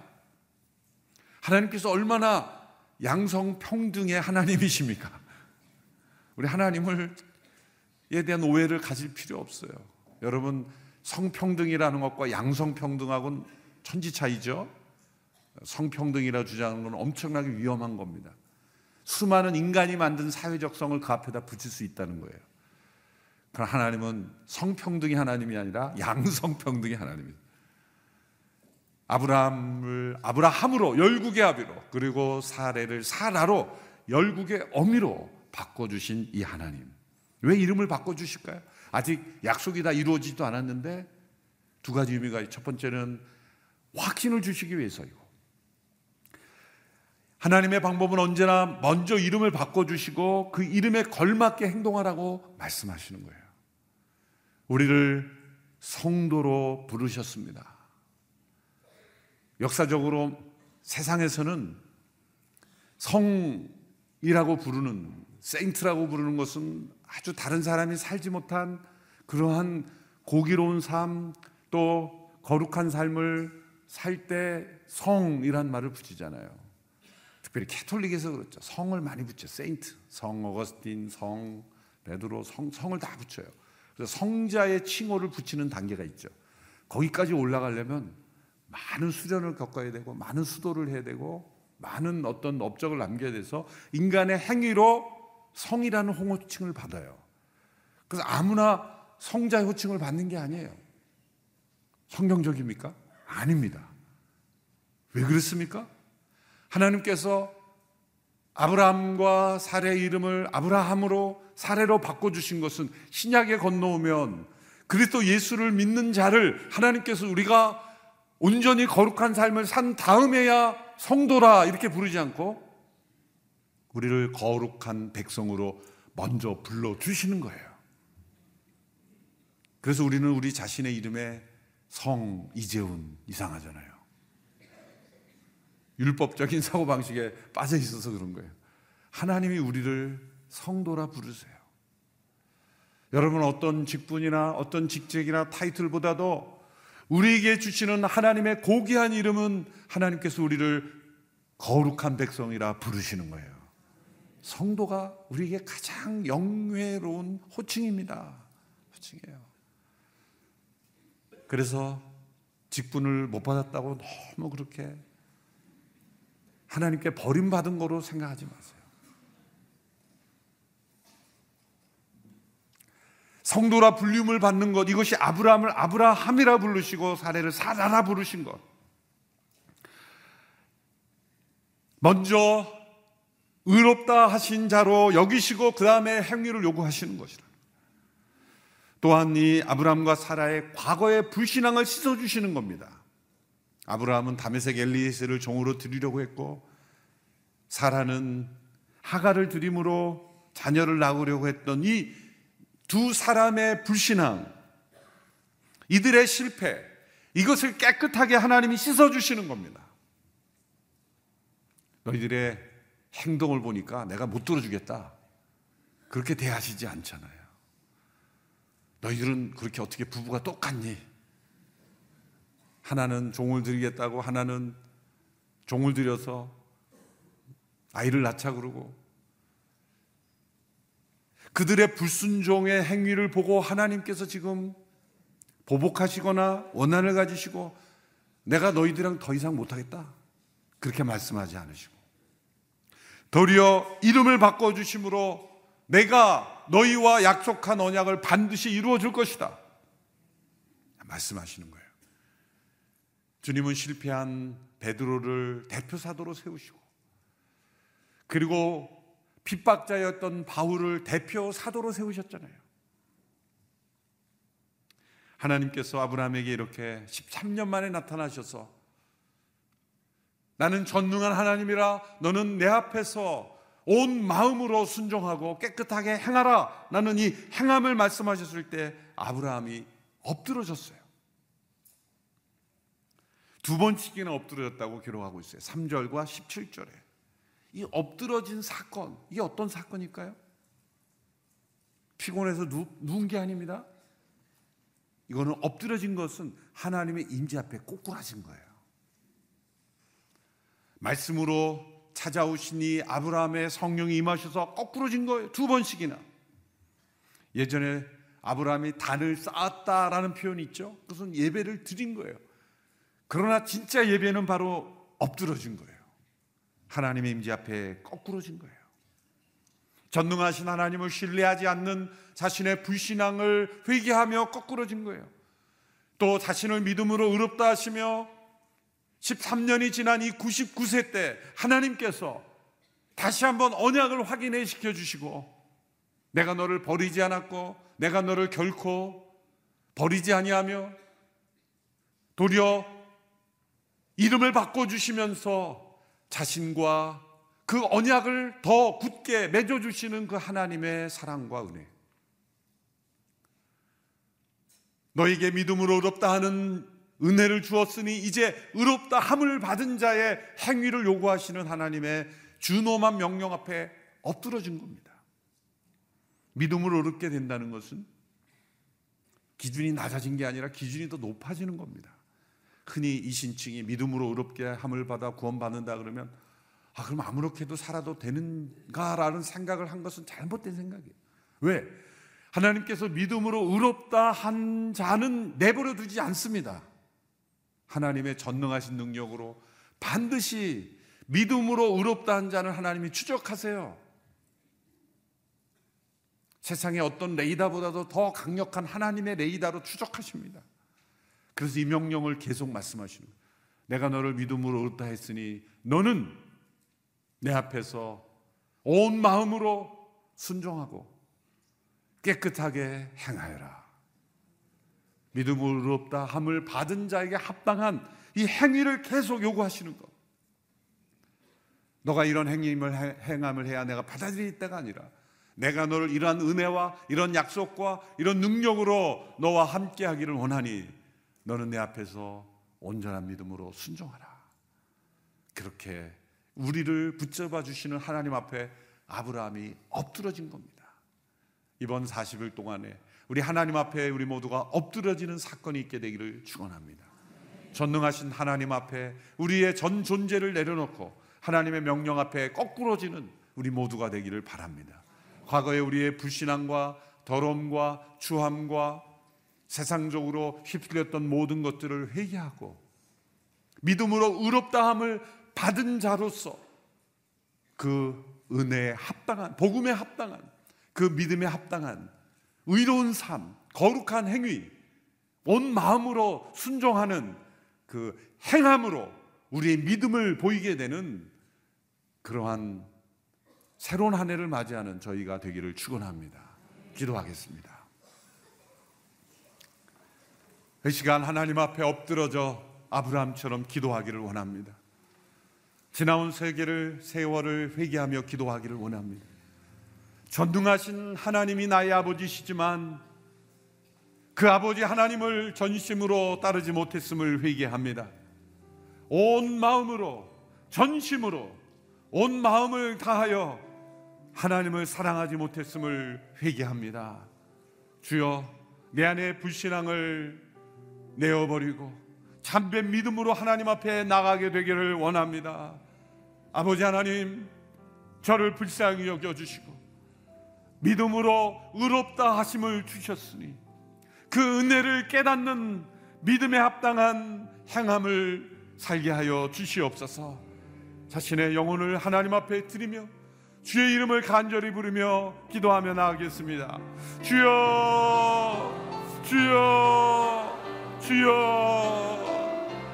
하나님께서 얼마나 양성평등의 하나님이십니까? 우리 하나님을 에 대한 오해를 가질 필요 없어요. 여러분 성평등이라는 것과 양성평등하고는 천지 차이죠. 성평등이라 주장하는 건 엄청나게 위험한 겁니다. 수많은 인간이 만든 사회적 성을 그 앞에다 붙일 수 있다는 거예요. 그럼 하나님은 성평등이 하나님이 아니라 양성평등이 하나님입니다. 아브라함을 아브라함으로 열국의 아비로 그리고 사례를 사라로 열국의 어미로 바꿔주신 이 하나님. 왜 이름을 바꿔주실까요? 아직 약속이 다 이루어지지도 않았는데 두 가지 의미가 첫 번째는 확신을 주시기 위해서이고 하나님의 방법은 언제나 먼저 이름을 바꿔주시고 그 이름에 걸맞게 행동하라고 말씀하시는 거예요. 우리를 성도로 부르셨습니다. 역사적으로 세상에서는 성이라고 부르는, 세인트라고 부르는 것은 아주 다른 사람이 살지 못한 그러한 고기로운 삶, 또 거룩한 삶을 살 때 성이란 말을 붙이잖아요. 특별히 캐톨릭에서 그렇죠. 성을 많이 붙여. 세인트, 성 어거스틴, 성 베드로, 성 성을 다 붙여요. 그래서 성자의 칭호를 붙이는 단계가 있죠. 거기까지 올라가려면 많은 수련을 겪어야 되고 많은 수도를 해야 되고 많은 어떤 업적을 남겨야 돼서 인간의 행위로 성이라는 호칭을 받아요. 그래서 아무나 성자의 호칭을 받는 게 아니에요. 성경적입니까? 아닙니다. 왜 그렇습니까? 하나님께서 아브라함과 사례의 이름을 아브라함으로 사례로 바꿔주신 것은 신약에 건너오면 그리스도 예수를 믿는 자를 하나님께서 우리가 온전히 거룩한 삶을 산 다음에야 성도라 이렇게 부르지 않고 우리를 거룩한 백성으로 먼저 불러주시는 거예요. 그래서 우리는 우리 자신의 이름에 성 이재훈 이상하잖아요. 율법적인 사고방식에 빠져 있어서 그런 거예요. 하나님이 우리를 성도라 부르세요. 여러분 어떤 직분이나 어떤 직책이나 타이틀보다도 우리에게 주시는 하나님의 고귀한 이름은 하나님께서 우리를 거룩한 백성이라 부르시는 거예요. 성도가 우리에게 가장 영예로운 호칭입니다. 호칭이에요. 그래서 직분을 못 받았다고 너무 그렇게 하나님께 버림받은 거로 생각하지 마세요. 성도라 불림을 받는 것 이것이 아브라함을 아브라함이라 부르시고 사례를 사라라 부르신 것. 먼저 의롭다 하신 자로 여기시고 그 다음에 행위를 요구하시는 것이라. 또한 이 아브라함과 사라의 과거의 불신앙을 씻어주시는 겁니다. 아브라함은 다메섹 엘리에스를 종으로 드리려고 했고 사라는 하가를 드림으로 자녀를 낳으려고 했던 이 두 사람의 불신앙, 이들의 실패, 이것을 깨끗하게 하나님이 씻어주시는 겁니다. 너희들의 행동을 보니까 내가 못 들어주겠다. 그렇게 대하시지 않잖아요. 너희들은 그렇게 어떻게 부부가 똑같니? 하나는 종을 드리겠다고 하나는 종을 들여서 아이를 낳자 그러고 그들의 불순종의 행위를 보고 하나님께서 지금 보복하시거나 원한을 가지시고 내가 너희들이랑 더 이상 못하겠다. 그렇게 말씀하지 않으시고 도리어 이름을 바꿔 주심으로 내가 너희와 약속한 언약을 반드시 이루어 줄 것이다. 말씀하시는 거예요. 주님은 실패한 베드로를 대표 사도로 세우시고 그리고 핍박자였던 바울을 대표 사도로 세우셨잖아요. 하나님께서 아브라함에게 이렇게 13년 만에 나타나셔서 나는 전능한 하나님이라 너는 내 앞에서 온 마음으로 순종하고 깨끗하게 행하라. 나는 이 행함을 말씀하셨을 때 아브라함이 엎드러졌어요. 두 번씩이나 엎드러졌다고 기록하고 있어요. 3절과 17절에. 이 엎드러진 사건, 이게 어떤 사건일까요? 피곤해서 누, 누운 게 아닙니다. 이거는 엎드러진 것은 하나님의 임재 앞에 꼬꾸라진 거예요. 말씀으로 찾아오시니 아브라함의 성령이 임하셔서 거꾸로 진 거예요. 두 번씩이나. 예전에 아브라함이 단을 쌓았다라는 표현이 있죠. 그것은 예배를 드린 거예요. 그러나 진짜 예배는 바로 엎드러진 거예요. 하나님의 임재 앞에 거꾸로진 거예요. 전능하신 하나님을 신뢰하지 않는 자신의 불신앙을 회개하며 거꾸로진 거예요. 또 자신을 믿음으로 의롭다 하시며 13년이 지난 이 99세 때 하나님께서 다시 한번 언약을 확인해 시켜 주시고 내가 너를 버리지 않았고 내가 너를 결코 버리지 아니하며 도리어 이름을 바꿔 주시면서 자신과 그 언약을 더 굳게 맺어 주시는 그 하나님의 사랑과 은혜. 너에게 믿음으로 의롭다 하는 은혜를 주었으니 이제 의롭다 함을 받은 자의 행위를 요구하시는 하나님의 준엄한 명령 앞에 엎드러진 겁니다. 믿음으로 의롭게 된다는 것은 기준이 낮아진 게 아니라 기준이 더 높아지는 겁니다. 흔히 이 신칭이 믿음으로 의롭게 함을 받아 구원받는다 그러면 아 그럼 아무렇게도 살아도 되는가라는 생각을 한 것은 잘못된 생각이에요. 왜? 하나님께서 믿음으로 의롭다 한 자는 내버려 두지 않습니다. 하나님의 전능하신 능력으로 반드시 믿음으로 의롭다 한 자는 하나님이 추적하세요. 세상에 어떤 레이더보다도 더 강력한 하나님의 레이더로 추적하십니다. 그래서 이 명령을 계속 말씀하시는 거예요. 내가 너를 믿음으로 의롭다 했으니 너는 내 앞에서 온 마음으로 순종하고 깨끗하게 행하여라. 믿음으로 의롭다 함을 받은 자에게 합당한 이 행위를 계속 요구하시는 것. 너가 이런 행임을 행함을 해야 내가 받아들일 때가 아니라 내가 너를 이러한 은혜와 이런 약속과 이런 능력으로 너와 함께 하기를 원하니 너는 내 앞에서 온전한 믿음으로 순종하라. 그렇게 우리를 붙잡아 주시는 하나님 앞에 아브라함이 엎드러진 겁니다. 이번 40일 동안에 우리 하나님 앞에 우리 모두가 엎드러지는 사건이 있게 되기를 축원합니다. 전능하신 하나님 앞에 우리의 전 존재를 내려놓고 하나님의 명령 앞에 거꾸로지는 우리 모두가 되기를 바랍니다. 과거에 우리의 불신앙과 더러움과 추함과 세상적으로 휩쓸렸던 모든 것들을 회개하고 믿음으로 의롭다함을 받은 자로서 그 은혜에 합당한 복음에 합당한 그 믿음에 합당한 의로운 삶, 거룩한 행위, 온 마음으로 순종하는 그 행함으로 우리의 믿음을 보이게 되는 그러한 새로운 한 해를 맞이하는 저희가 되기를 축원합니다. 기도하겠습니다. 이 시간 하나님 앞에 엎드러져 아브라함처럼 기도하기를 원합니다. 지나온 세계를 세월을 회개하며 기도하기를 원합니다. 전능하신 하나님이 나의 아버지시지만 그 아버지 하나님을 전심으로 따르지 못했음을 회개합니다. 온 마음으로 전심으로 온 마음을 다하여 하나님을 사랑하지 못했음을 회개합니다. 주여 내 안에 불신앙을 내어버리고 참된 믿음으로 하나님 앞에 나가게 되기를 원합니다. 아버지 하나님, 저를 불쌍히 여겨주시고, 믿음으로 의롭다 하심을 주셨으니, 그 은혜를 깨닫는 믿음에 합당한 행함을 살게 하여 주시옵소서, 자신의 영혼을 하나님 앞에 드리며, 주의 이름을 간절히 부르며 기도하며 나가겠습니다. 주여, 주여, 주여.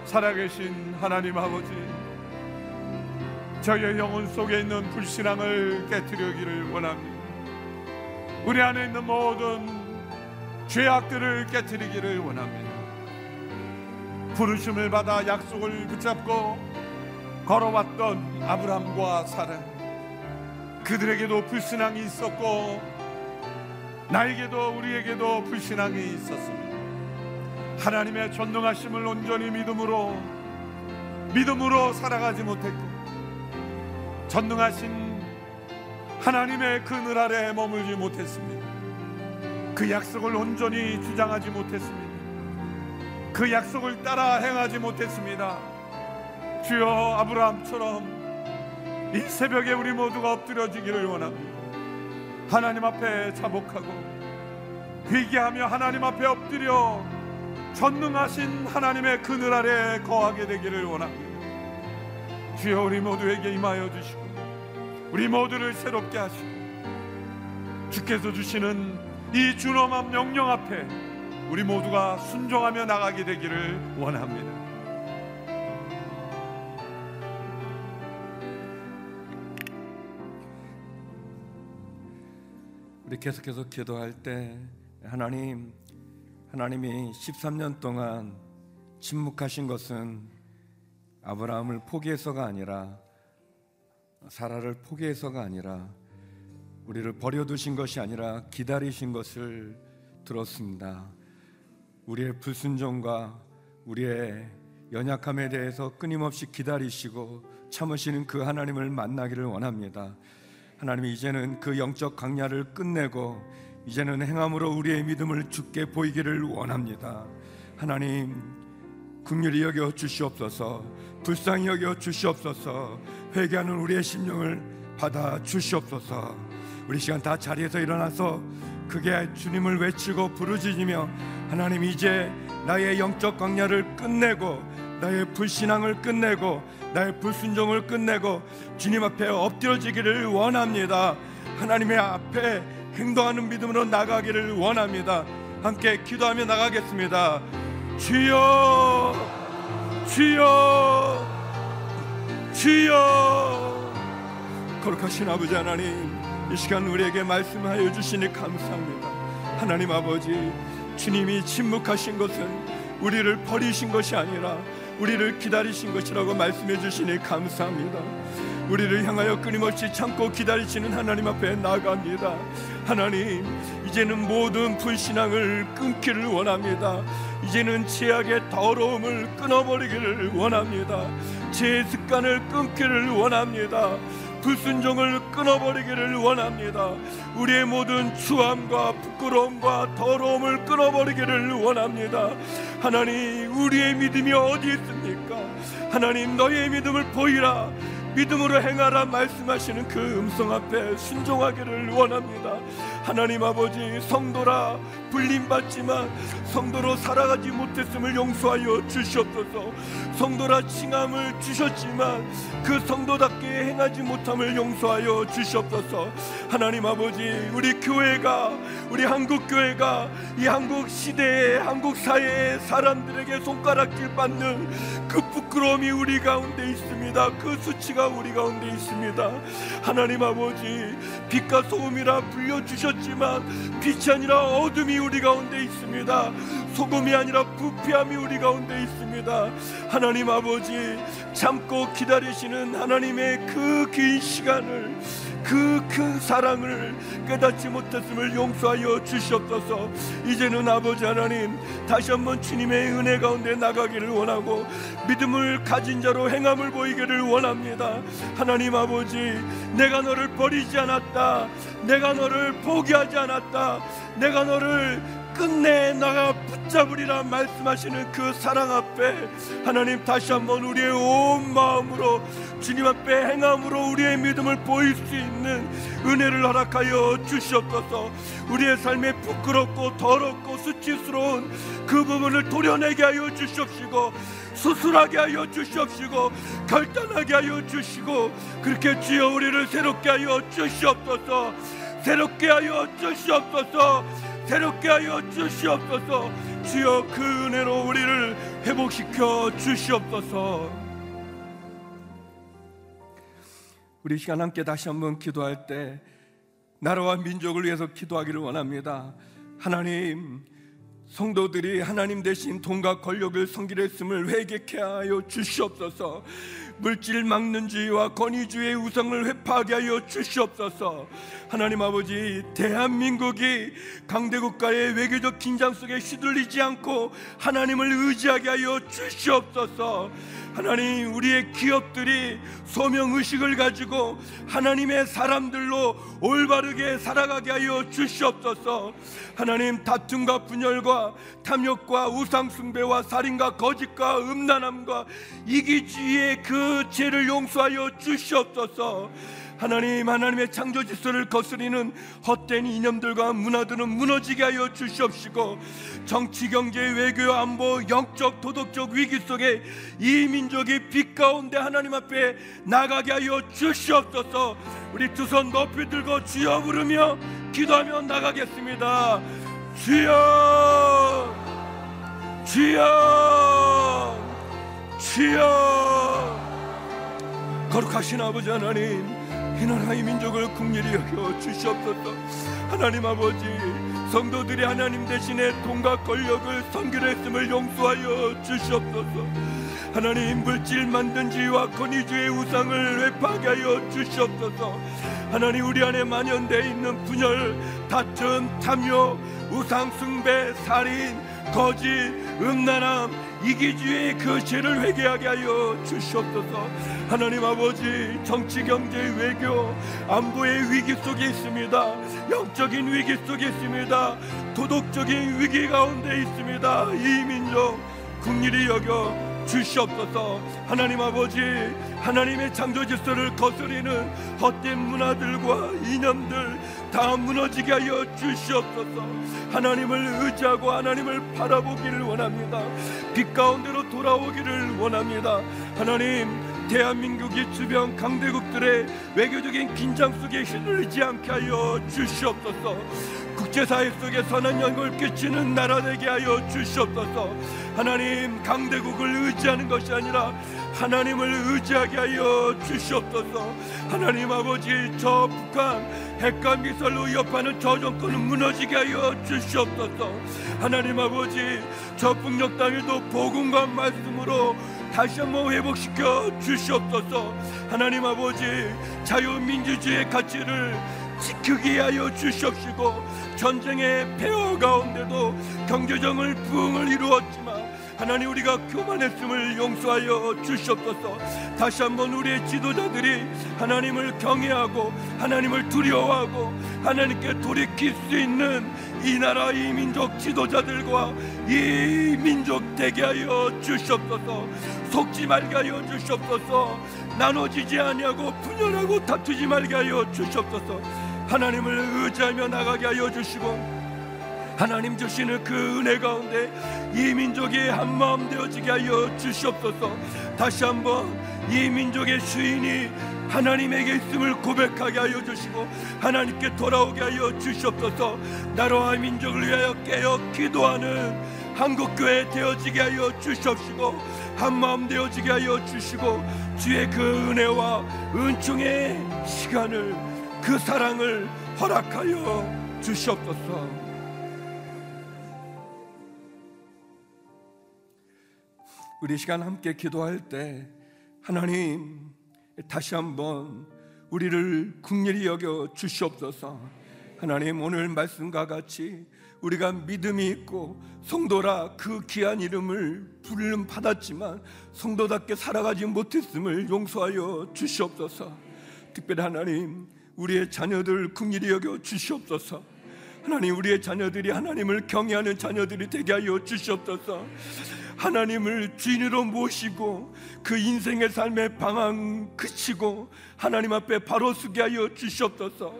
살아계신 하나님 아버지 저의 영혼 속에 있는 불신앙을 깨뜨리기를 원합니다 우리 안에 있는 모든 죄악들을 깨뜨리기를 원합니다. 부르심을 받아 약속을 붙잡고 걸어왔던 아브람과 사라 그들에게도 불신앙이 있었고 나에게도 우리에게도 불신앙이 있었습니다. 하나님의 전능하심을 온전히 믿음으로 믿음으로 살아가지 못했고 전능하신 하나님의 그늘 아래 머물지 못했습니다. 그 약속을 온전히 주장하지 못했습니다. 그 약속을 따라 행하지 못했습니다. 주여 아브라함처럼 이 새벽에 우리 모두가 엎드려지기를 원합니다. 하나님 앞에 자복하고 회개하며 하나님 앞에 엎드려 전능하신 하나님의 그늘 아래 거하게 되기를 원합니다. 주여 우리 모두에게 임하여 주시고 우리 모두를 새롭게 하시고 주께서 주시는 이 준엄한 명령 앞에 우리 모두가 순종하며 나가게 되기를 원합니다. 우리 계속해서 기도할 때 하나님 하나님이 13년 동안 침묵하신 것은 아브라함을 포기해서가 아니라 사라를 포기해서가 아니라 우리를 버려두신 것이 아니라 기다리신 것을 들었습니다. 우리의 불순종과 우리의 연약함에 대해서 끊임없이 기다리시고 참으시는 그 하나님을 만나기를 원합니다. 하나님 이제는 그 영적 강야를 끝내고 이제는 행함으로 우리의 믿음을 죽게 보이기를 원합니다. 하나님 긍휼히 여겨 주시옵소서 불쌍히 여겨 주시옵소서 회개하는 우리의 심령을 받아 주시옵소서 우리 시간 다 자리에서 일어나서 그게 주님을 외치고 부르짖으며 하나님 이제 나의 영적 강야를 끝내고 나의 불신앙을 끝내고 나의 불순종을 끝내고 주님 앞에 엎드려지기를 원합니다. 하나님의 앞에 행동하는 믿음으로 나가기를 원합니다. 함께 기도하며 나가겠습니다. 주여, 주여, 주여. 거룩하신 아버지 하나님, 이 시간 우리에게 말씀하여 주시니 감사합니다. 하나님 아버지, 주님이 침묵하신 것은 우리를 버리신 것이 아니라 우리를 기다리신 것이라고 말씀해 주시니 감사합니다. 우리를 향하여 끊임없이 참고 기다리시는 하나님 앞에 나갑니다. 하나님, 이제는 모든 불신앙을 끊기를 원합니다. 이제는 죄악의 더러움을 끊어버리기를 원합니다. 제 습관을 끊기를 원합니다. 불순종을 끊어버리기를 원합니다. 우리의 모든 추함과 부끄러움과 더러움을 끊어버리기를 원합니다. 하나님, 우리의 믿음이 어디 있습니까? 하나님, 너의 믿음을 보이라. 믿음으로 행하라 말씀하시는 그 음성 앞에 순종하기를 원합니다. 하나님 아버지 성도라 불림받지만 성도로 살아가지 못했음을 용서하여 주시옵소서. 성도라 칭함을 주셨지만 그 성도답게 행하지 못함을 용서하여 주시옵소서. 하나님 아버지 우리 교회가 우리 한국 교회가 이 한국 시대의 한국 사회의 사람들에게 손가락질 받는 그 부끄러움이 우리 가운데 있습니다. 그 수치가 우리 가운데 있습니다. 하나님 아버지 빛과 소금이라 불려 주셨 지만 빛이 아니라 어둠이 우리 가운데 있습니다. 소금이 아니라 부패함이 우리 가운데 있습니다. 하나님 아버지 참고 기다리시는 하나님의 그 긴 시간을 그큰 사랑을 깨닫지 못했음을 용서하여 주시옵소서. 이제는 아버지 하나님 다시 한번 주님의 은혜 가운데 나가기를 원하고 믿음을 가진 자로 행함을 보이기를 원합니다. 하나님 아버지 내가 너를 버리지 않았다. 내가 너를 포기하지 않았다. 내가 너를 끝내 나가 붙잡으리라 말씀하시는 그 사랑 앞에 하나님 다시 한번 우리의 온 마음으로 주님 앞에 행함으로 우리의 믿음을 보일 수 있는 은혜를 허락하여 주시옵소서. 우리의 삶에 부끄럽고 더럽고 수치스러운 그 부분을 도려내게 하여 주시옵시고 수술하게 하여 주시옵시고 결단하게 하여 주시고 그렇게 주여 우리를 새롭게 하여 주시옵소서. 새롭게 하여 주시옵소서. 새롭게 하여 주시옵소서 주여 그 은혜로 우리를 회복시켜 주시옵소서. 우리 시간 함께 다시 한번 기도할 때 나라와 민족을 위해서 기도하기를 원합니다. 하나님 성도들이 하나님 대신 돈과 권력을 섬기려 했음을 회개케 하여 주시옵소서 물질 막는주의와 권위주의의 우상을 회파하게 하여 주시옵소서 하나님 아버지 대한민국이 강대국가의 외교적 긴장 속에 휘둘리지 않고 하나님을 의지하게 하여 주시옵소서 하나님 우리의 기업들이 소명 의식을 가지고 하나님의 사람들로 올바르게 살아가게 하여 주시옵소서. 하나님 다툼과 분열과 탐욕과 우상 숭배와 살인과 거짓과 음란함과 이기주의의 그 죄를 용서하여 주시옵소서. 하나님 하나님의 창조 질서를 거스리는 헛된 이념들과 문화들은 무너지게 하여 주시옵시고 정치 경제 외교 안보 영적 도덕적 위기 속에 이 민족이 빛 가운데 하나님 앞에 나가게 하여 주시옵소서. 우리 두 손 높이 들고 주여 부르며 기도하며 나가겠습니다. 주여! 주여! 주여 거룩하신 아버지 하나님 이 나라의 민족을 국리히 여겨 주시옵소서. 하나님 아버지 성도들이 하나님 대신에 돈과 권력을 섬기려 했음을 용서하여 주시옵소서. 하나님 물질 만든 지와 권위주의 우상을 회파하게 하여 주시옵소서. 하나님 우리 안에 만연되어 있는 분열 다툼 탐욕 우상 숭배 살인 거짓 음란함 이기주의 그 죄를 회개하게 하여 주시옵소서. 하나님 아버지 정치 경제 외교 안보의 위기 속에 있습니다. 영적인 위기 속에 있습니다. 도덕적인 위기 가운데 있습니다. 이 민족 국리이 여겨 주시옵소서. 하나님 아버지 하나님의 창조 질서를 거스리는 헛된 문화들과 이념들 다 무너지게 하여 주시옵소서. 하나님을 의지하고 하나님을 바라보기를 원합니다. 빛 가운데로 돌아오기를 원합니다. 하나님 대한민국이 주변 강대국들의 외교적인 긴장 속에 휘둘리지 않게 하여 주시옵소서 국제사회 속에 선한 영을 끼치는 나라 되게 하여 주시옵소서. 하나님 강대국을 의지하는 것이 아니라 하나님을 의지하게 하여 주시옵소서. 하나님 아버지 저 북한 핵과 미설로 위협하는 저 정권은 무너지게 하여 주시옵소서. 하나님 아버지 저 북녘 땅에도 복음과 말씀으로 다시 한번 회복시켜 주시옵소서. 하나님 아버지 자유민주주의의 가치를 지키게 하여 주시옵시고 전쟁의 폐허 가운데도 경제정을 부흥을 이루었지만 하나님 우리가 교만했음을 용서하여 주시옵소서. 다시 한번 우리의 지도자들이 하나님을 경외하고 하나님을 두려워하고 하나님께 돌이킬 수 있는 이 나라 이 민족 지도자들과 이 민족 되게 하여 주시옵소서. 속지 말게 하여 주시옵소서. 나눠지지 아니하고 분열하고 다투지 말게 하여 주시옵소서 하나님을 의지하며 나가게 하여 주시고 하나님 주시는 그 은혜 가운데 이 민족이 한마음 되어지게 하여 주시옵소서. 다시 한번 이 민족의 주인이 하나님에게 있음을 고백하게 하여 주시고 하나님께 돌아오게 하여 주시옵소서. 나라와 민족을 위하여 깨어 기도하는 한국교회 되어지게 하여 주시옵시고 한마음 되어지게 하여 주시고 주의 그 은혜와 은총의 시간을 그 사랑을 허락하여 주시옵소서 우리 시간 함께 기도할 때 하나님 다시 한번 우리를 국렬히 여겨 주시옵소서. 하나님 오늘 말씀과 같이 우리가 믿음이 있고 성도라 그 귀한 이름을 부름 받았지만 성도답게 살아가지 못했음을 용서하여 주시옵소서. 특별히 하나님 우리의 자녀들 국률이 여겨 주시옵소서. 하나님 우리의 자녀들이 하나님을 경외하는 자녀들이 되게 하여 주시옵소서. 하나님을 주인으로 모시고 그 인생의 삶의 방황 그치고 하나님 앞에 바로 서게 하여 주시옵소서.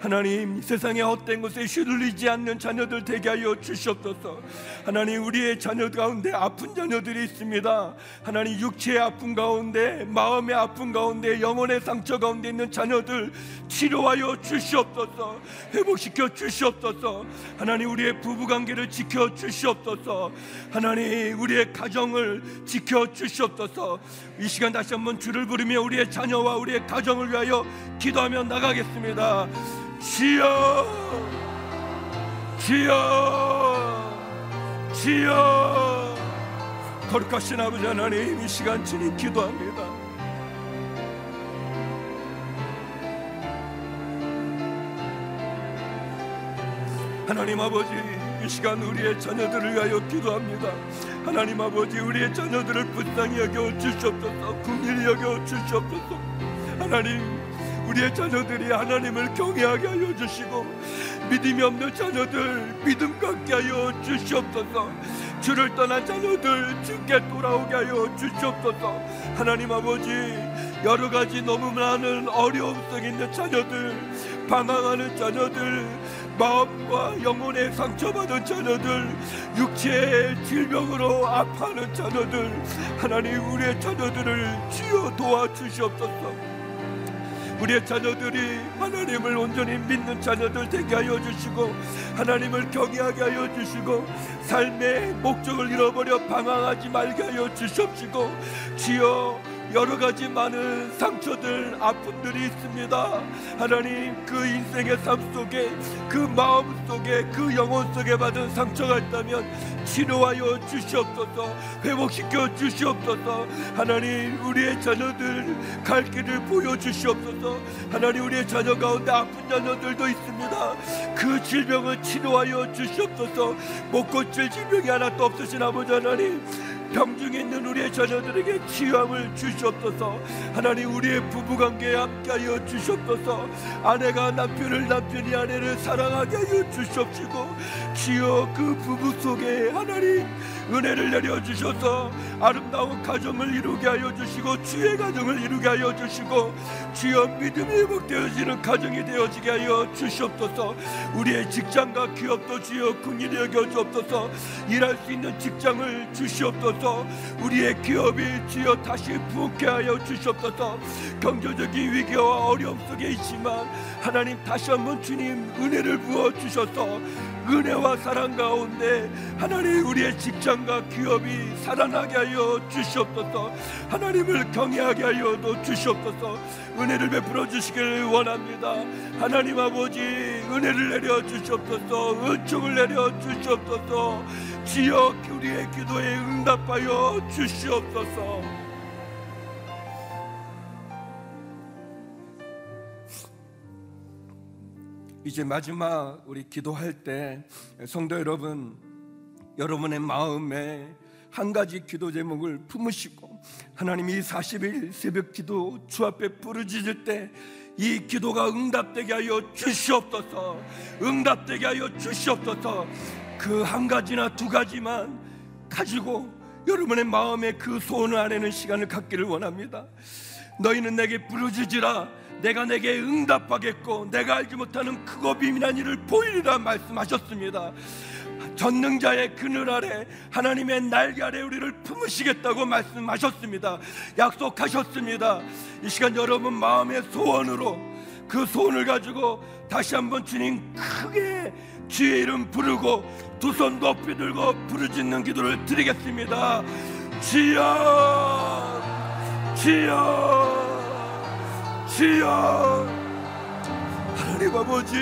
하나님 세상의 헛된 것에 휘둘리지 않는 자녀들 되게 하여 주시옵소서. 하나님 우리의 자녀 가운데 아픈 자녀들이 있습니다. 하나님 육체의 아픔 가운데 마음의 아픔 가운데 영혼의 상처 가운데 있는 자녀들 치료하여 주시옵소서. 회복시켜 주시옵소서. 하나님 우리의 부부관계를 지켜 주시옵소서. 하나님 우리의 가정을 지켜 주시옵소서. 이 시간 다시 한번 주를 부르며 우리의 자녀와 우리의 가정을 위하여 기도하며 나가겠습니다 주여 주여 주여 거룩하신 아버지 하나님 이 시간 주님 기도합니다. 하나님 아버지 이 시간 우리의 자녀들을 위하여 기도합니다. 하나님 아버지 우리의 자녀들을 불쌍히 여겨 주시옵소서 국민이 여겨 주시옵소서. 하나님 우리의 자녀들이 하나님을 경외하게 하여 주시고 믿음이 없는 자녀들 믿음 갖게 하여 주시옵소서. 주를 떠난 자녀들 주께 돌아오게 하여 주시옵소서. 하나님 아버지 여러 가지 너무 많은 어려움 속에 있는 자녀들 방황하는 자녀들 마음과 영혼에 상처받은 자녀들 육체의 질병으로 아파하는 자녀들 하나님 우리의 자녀들을 주여 도와주시옵소서 우리의 자녀들이 하나님을 온전히 믿는 자녀들 되게 하여 주시고 하나님을 경외하게 하여 주시고 삶의 목적을 잃어버려 방황하지 말게 하여 주시옵시고 주여 여러 가지 많은 상처들, 아픔들이 있습니다. 하나님, 그 인생의 삶 속에, 그 마음 속에, 그 영혼 속에 받은 상처가 있다면 치료하여 주시옵소서, 회복시켜 주시옵소서. 하나님, 우리의 자녀들 갈 길을 보여주시옵소서. 하나님, 우리의 자녀 가운데 아픈 자녀들도 있습니다. 그 질병을 치료하여 주시옵소서. 못 고칠 질병이 하나도 없으신 아버지 하나님. 병중에 있는 우리의 자녀들에게 치유함을 주시옵소서. 하나님 우리의 부부관계에 함께하여 주시옵소서. 아내가 남편을 남편이 아내를 사랑하게 하여 주시옵시고 주여 그 부부 속에 하나님 은혜를 내려 주셔서 아름다운 가정을 이루게 하여 주시고 주의 가정을 이루게 하여 주시고 주여 믿음이 회복되어지는 가정이 되어지게 하여 주시옵소서. 우리의 직장과 기업도 주여 긍휼히 여겨 주옵소서. 일할 수 있는 직장을 주시옵소서 우리의 기업이 주여 다시 부흥케 하여 주시옵소서. 경제적인 위기와 어려움 속에 있지만 하나님 다시 한번 주님 은혜를 부어 주셔서 은혜와 사랑 가운데 하나님 우리의 직장과 기업이 살아나게 하여 주시옵소서. 하나님을 경외하게 하여 주시옵소서. 은혜를 베풀어 주시길 원합니다. 하나님 아버지 은혜를 내려 주시옵소서. 은총을 내려 주시옵소서 지어 우리의 기도에 응답하여 주시옵소서. 이제 마지막 우리 기도할 때 성도 여러분 여러분의 마음에 한 가지 기도 제목을 품으시고 하나님이 40일 새벽 기도 주 앞에 부르짖을 때 이 기도가 응답되게 하여 주시옵소서. 응답되게 하여 주시옵소서 그 한 가지나 두 가지만 가지고 여러분의 마음에 그 소원을 아내는 시간을 갖기를 원합니다 너희는 내게 부르짖으라 내가 내게 응답하겠고 내가 알지 못하는 크고 비밀한 일을 보이리라 말씀하셨습니다. 전능자의 그늘 아래 하나님의 날개 아래 우리를 품으시겠다고 말씀하셨습니다. 약속하셨습니다. 이 시간 여러분 마음의 소원으로 그 소원을 가지고 다시 한번 주님 크게 주의 이름 부르고 두 손 높이 들고 부르짖는 기도를 드리겠습니다. 주여 주여 주여 하나님 아버지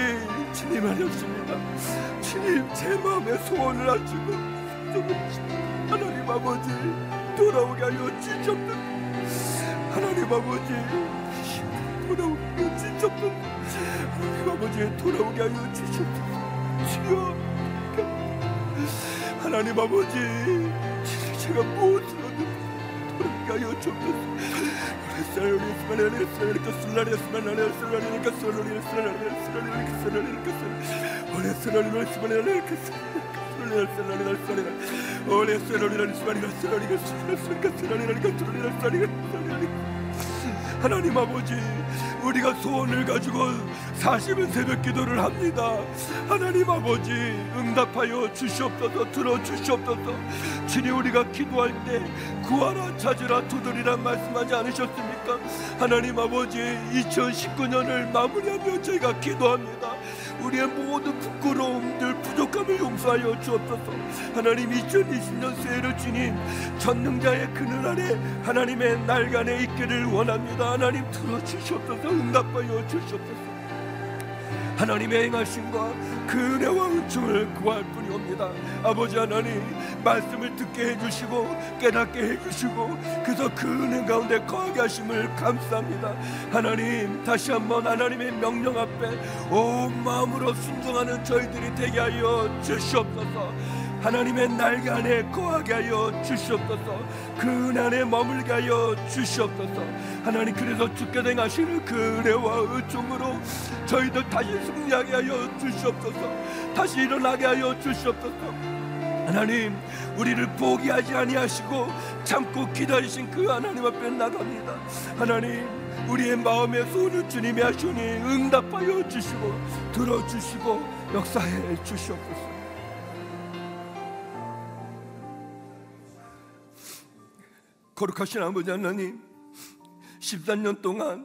주님 하셨습니다. 주님 제 마음의 소원을 아시고 하나님 아버지 돌아오게 하여 주셨옵소서 하나님 아버지 돌아오게 하여 주셨옵소서 하나님 아버지 돌아오게 하여 주셨옵소서 주여 하나님 아버지 제가 돌아오게 하여 주옵소서 하나님 아버지 우리가 소원을 가지고 40은 새벽 기도를 합니다. 하나님 아버지 응답하여 주시옵소서 들어주시옵소서. 주님 우리가 기도할 때 구하라 찾으라 두드리라 말씀하지 않으셨습니까? 하나님 아버지 2019년을 마무리하며 저희가 기도합니다 우리의 모든 부끄러움들 부족함을 용서하여 주옵소서. 하나님 2020년 새해를 주님 전능자의 그늘 아래 하나님의 날간에 있기를 원합니다. 하나님 들어주시옵소서 응답하여 주시옵소서 하나님의 행하심과 그 은혜와 은총을 구할 뿐이옵니다. 아버지 하나님 말씀을 듣게 해주시고 깨닫게 해주시고 그래서 그 은혜 가운데 거하게 하심을 감사합니다. 하나님 다시 한번 하나님의 명령 앞에 온 마음으로 순종하는 저희들이 되게 하여 주시옵소서 하나님의 날개 안에 거하게 하여 주시옵소서. 그 은혜 안에 머물게 하여 주시옵소서. 하나님 그래서 주께 행하시는 그 은혜와 은총으로 저희들 다시 승리하게 하여 주시옵소서. 다시 일어나게 하여 주시옵소서. 하나님 우리를 포기하지 아니하시고 참고 기다리신 그 하나님 앞에 나갑니다. 하나님 우리의 마음의 소원을 주님이 하시니 응답하여 주시고 들어주시고 역사해 주시옵소서 거룩하신 아버지 하나님 14년 동안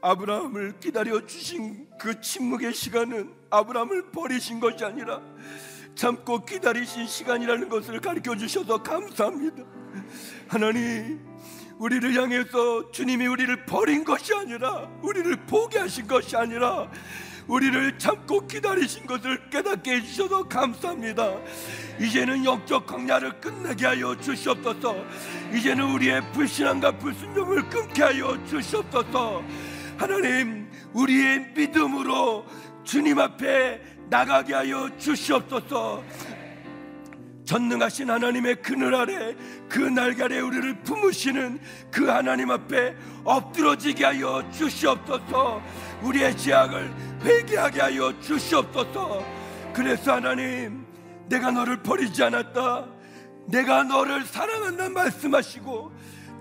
아브라함을 기다려 주신 그 침묵의 시간은 아브라함을 버리신 것이 아니라 참고 기다리신 시간이라는 것을 가르쳐 주셔서 감사합니다. 하나님, 우리를 향해서 주님이 우리를 버린 것이 아니라 우리를 포기하신 것이 아니라 우리를 참고 기다리신 것을 깨닫게 해주셔서 감사합니다. 이제는 영적 광야를 끝내게 하여 주시옵소서. 이제는 우리의 불신함과 불순종을 끊게 하여 주시옵소서. 하나님, 우리의 믿음으로 주님 앞에 나가게 하여 주시옵소서. 전능하신 하나님의 그늘 아래 그 날개 아래 우리를 품으시는 그 하나님 앞에 엎드러지게 하여 주시옵소서 우리의 죄악을 회개하게 하여 주시옵소서. 그래서 하나님 내가 너를 버리지 않았다. 내가 너를 사랑한다 말씀하시고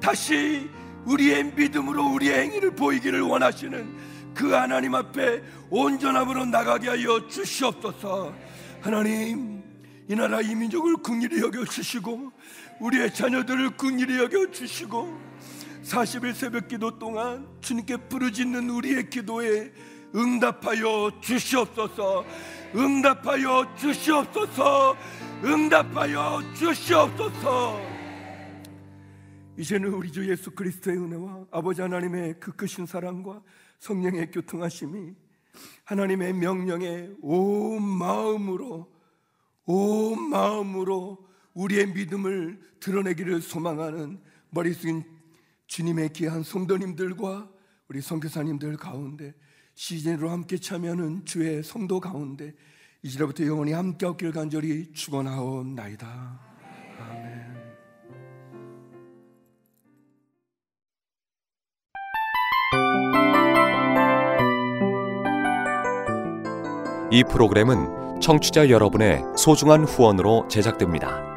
다시 우리의 믿음으로 우리의 행위를 보이기를 원하시는 그 하나님 앞에 온전함으로 나가게 하여 주시옵소서. 하나님 이 나라 이 민족을 국리히 여겨 주시고 우리의 자녀들을 국리히 여겨 주시고 40일 새벽 기도 동안 주님께 부르짖는 우리의 기도에 응답하여 주시옵소서. 응답하여 주시옵소서. 응답하여 주시옵소서. 이제는 우리 주 예수 그리스도의 은혜와 아버지 하나님의 그 크신 사랑과 성령의 교통하심이 하나님의 명령에 온 마음으로 온 마음으로 우리의 믿음을 드러내기를 소망하는 머리 숙인 주님의 귀한 성도님들과 우리 선교사님들 가운데 시즌으로 함께 참여하는 주의 성도 가운데 이제부터 영원히 함께 없길 간절히 축원하옵나이다. 아멘. 이 프로그램은 청취자 여러분의 소중한 후원으로 제작됩니다.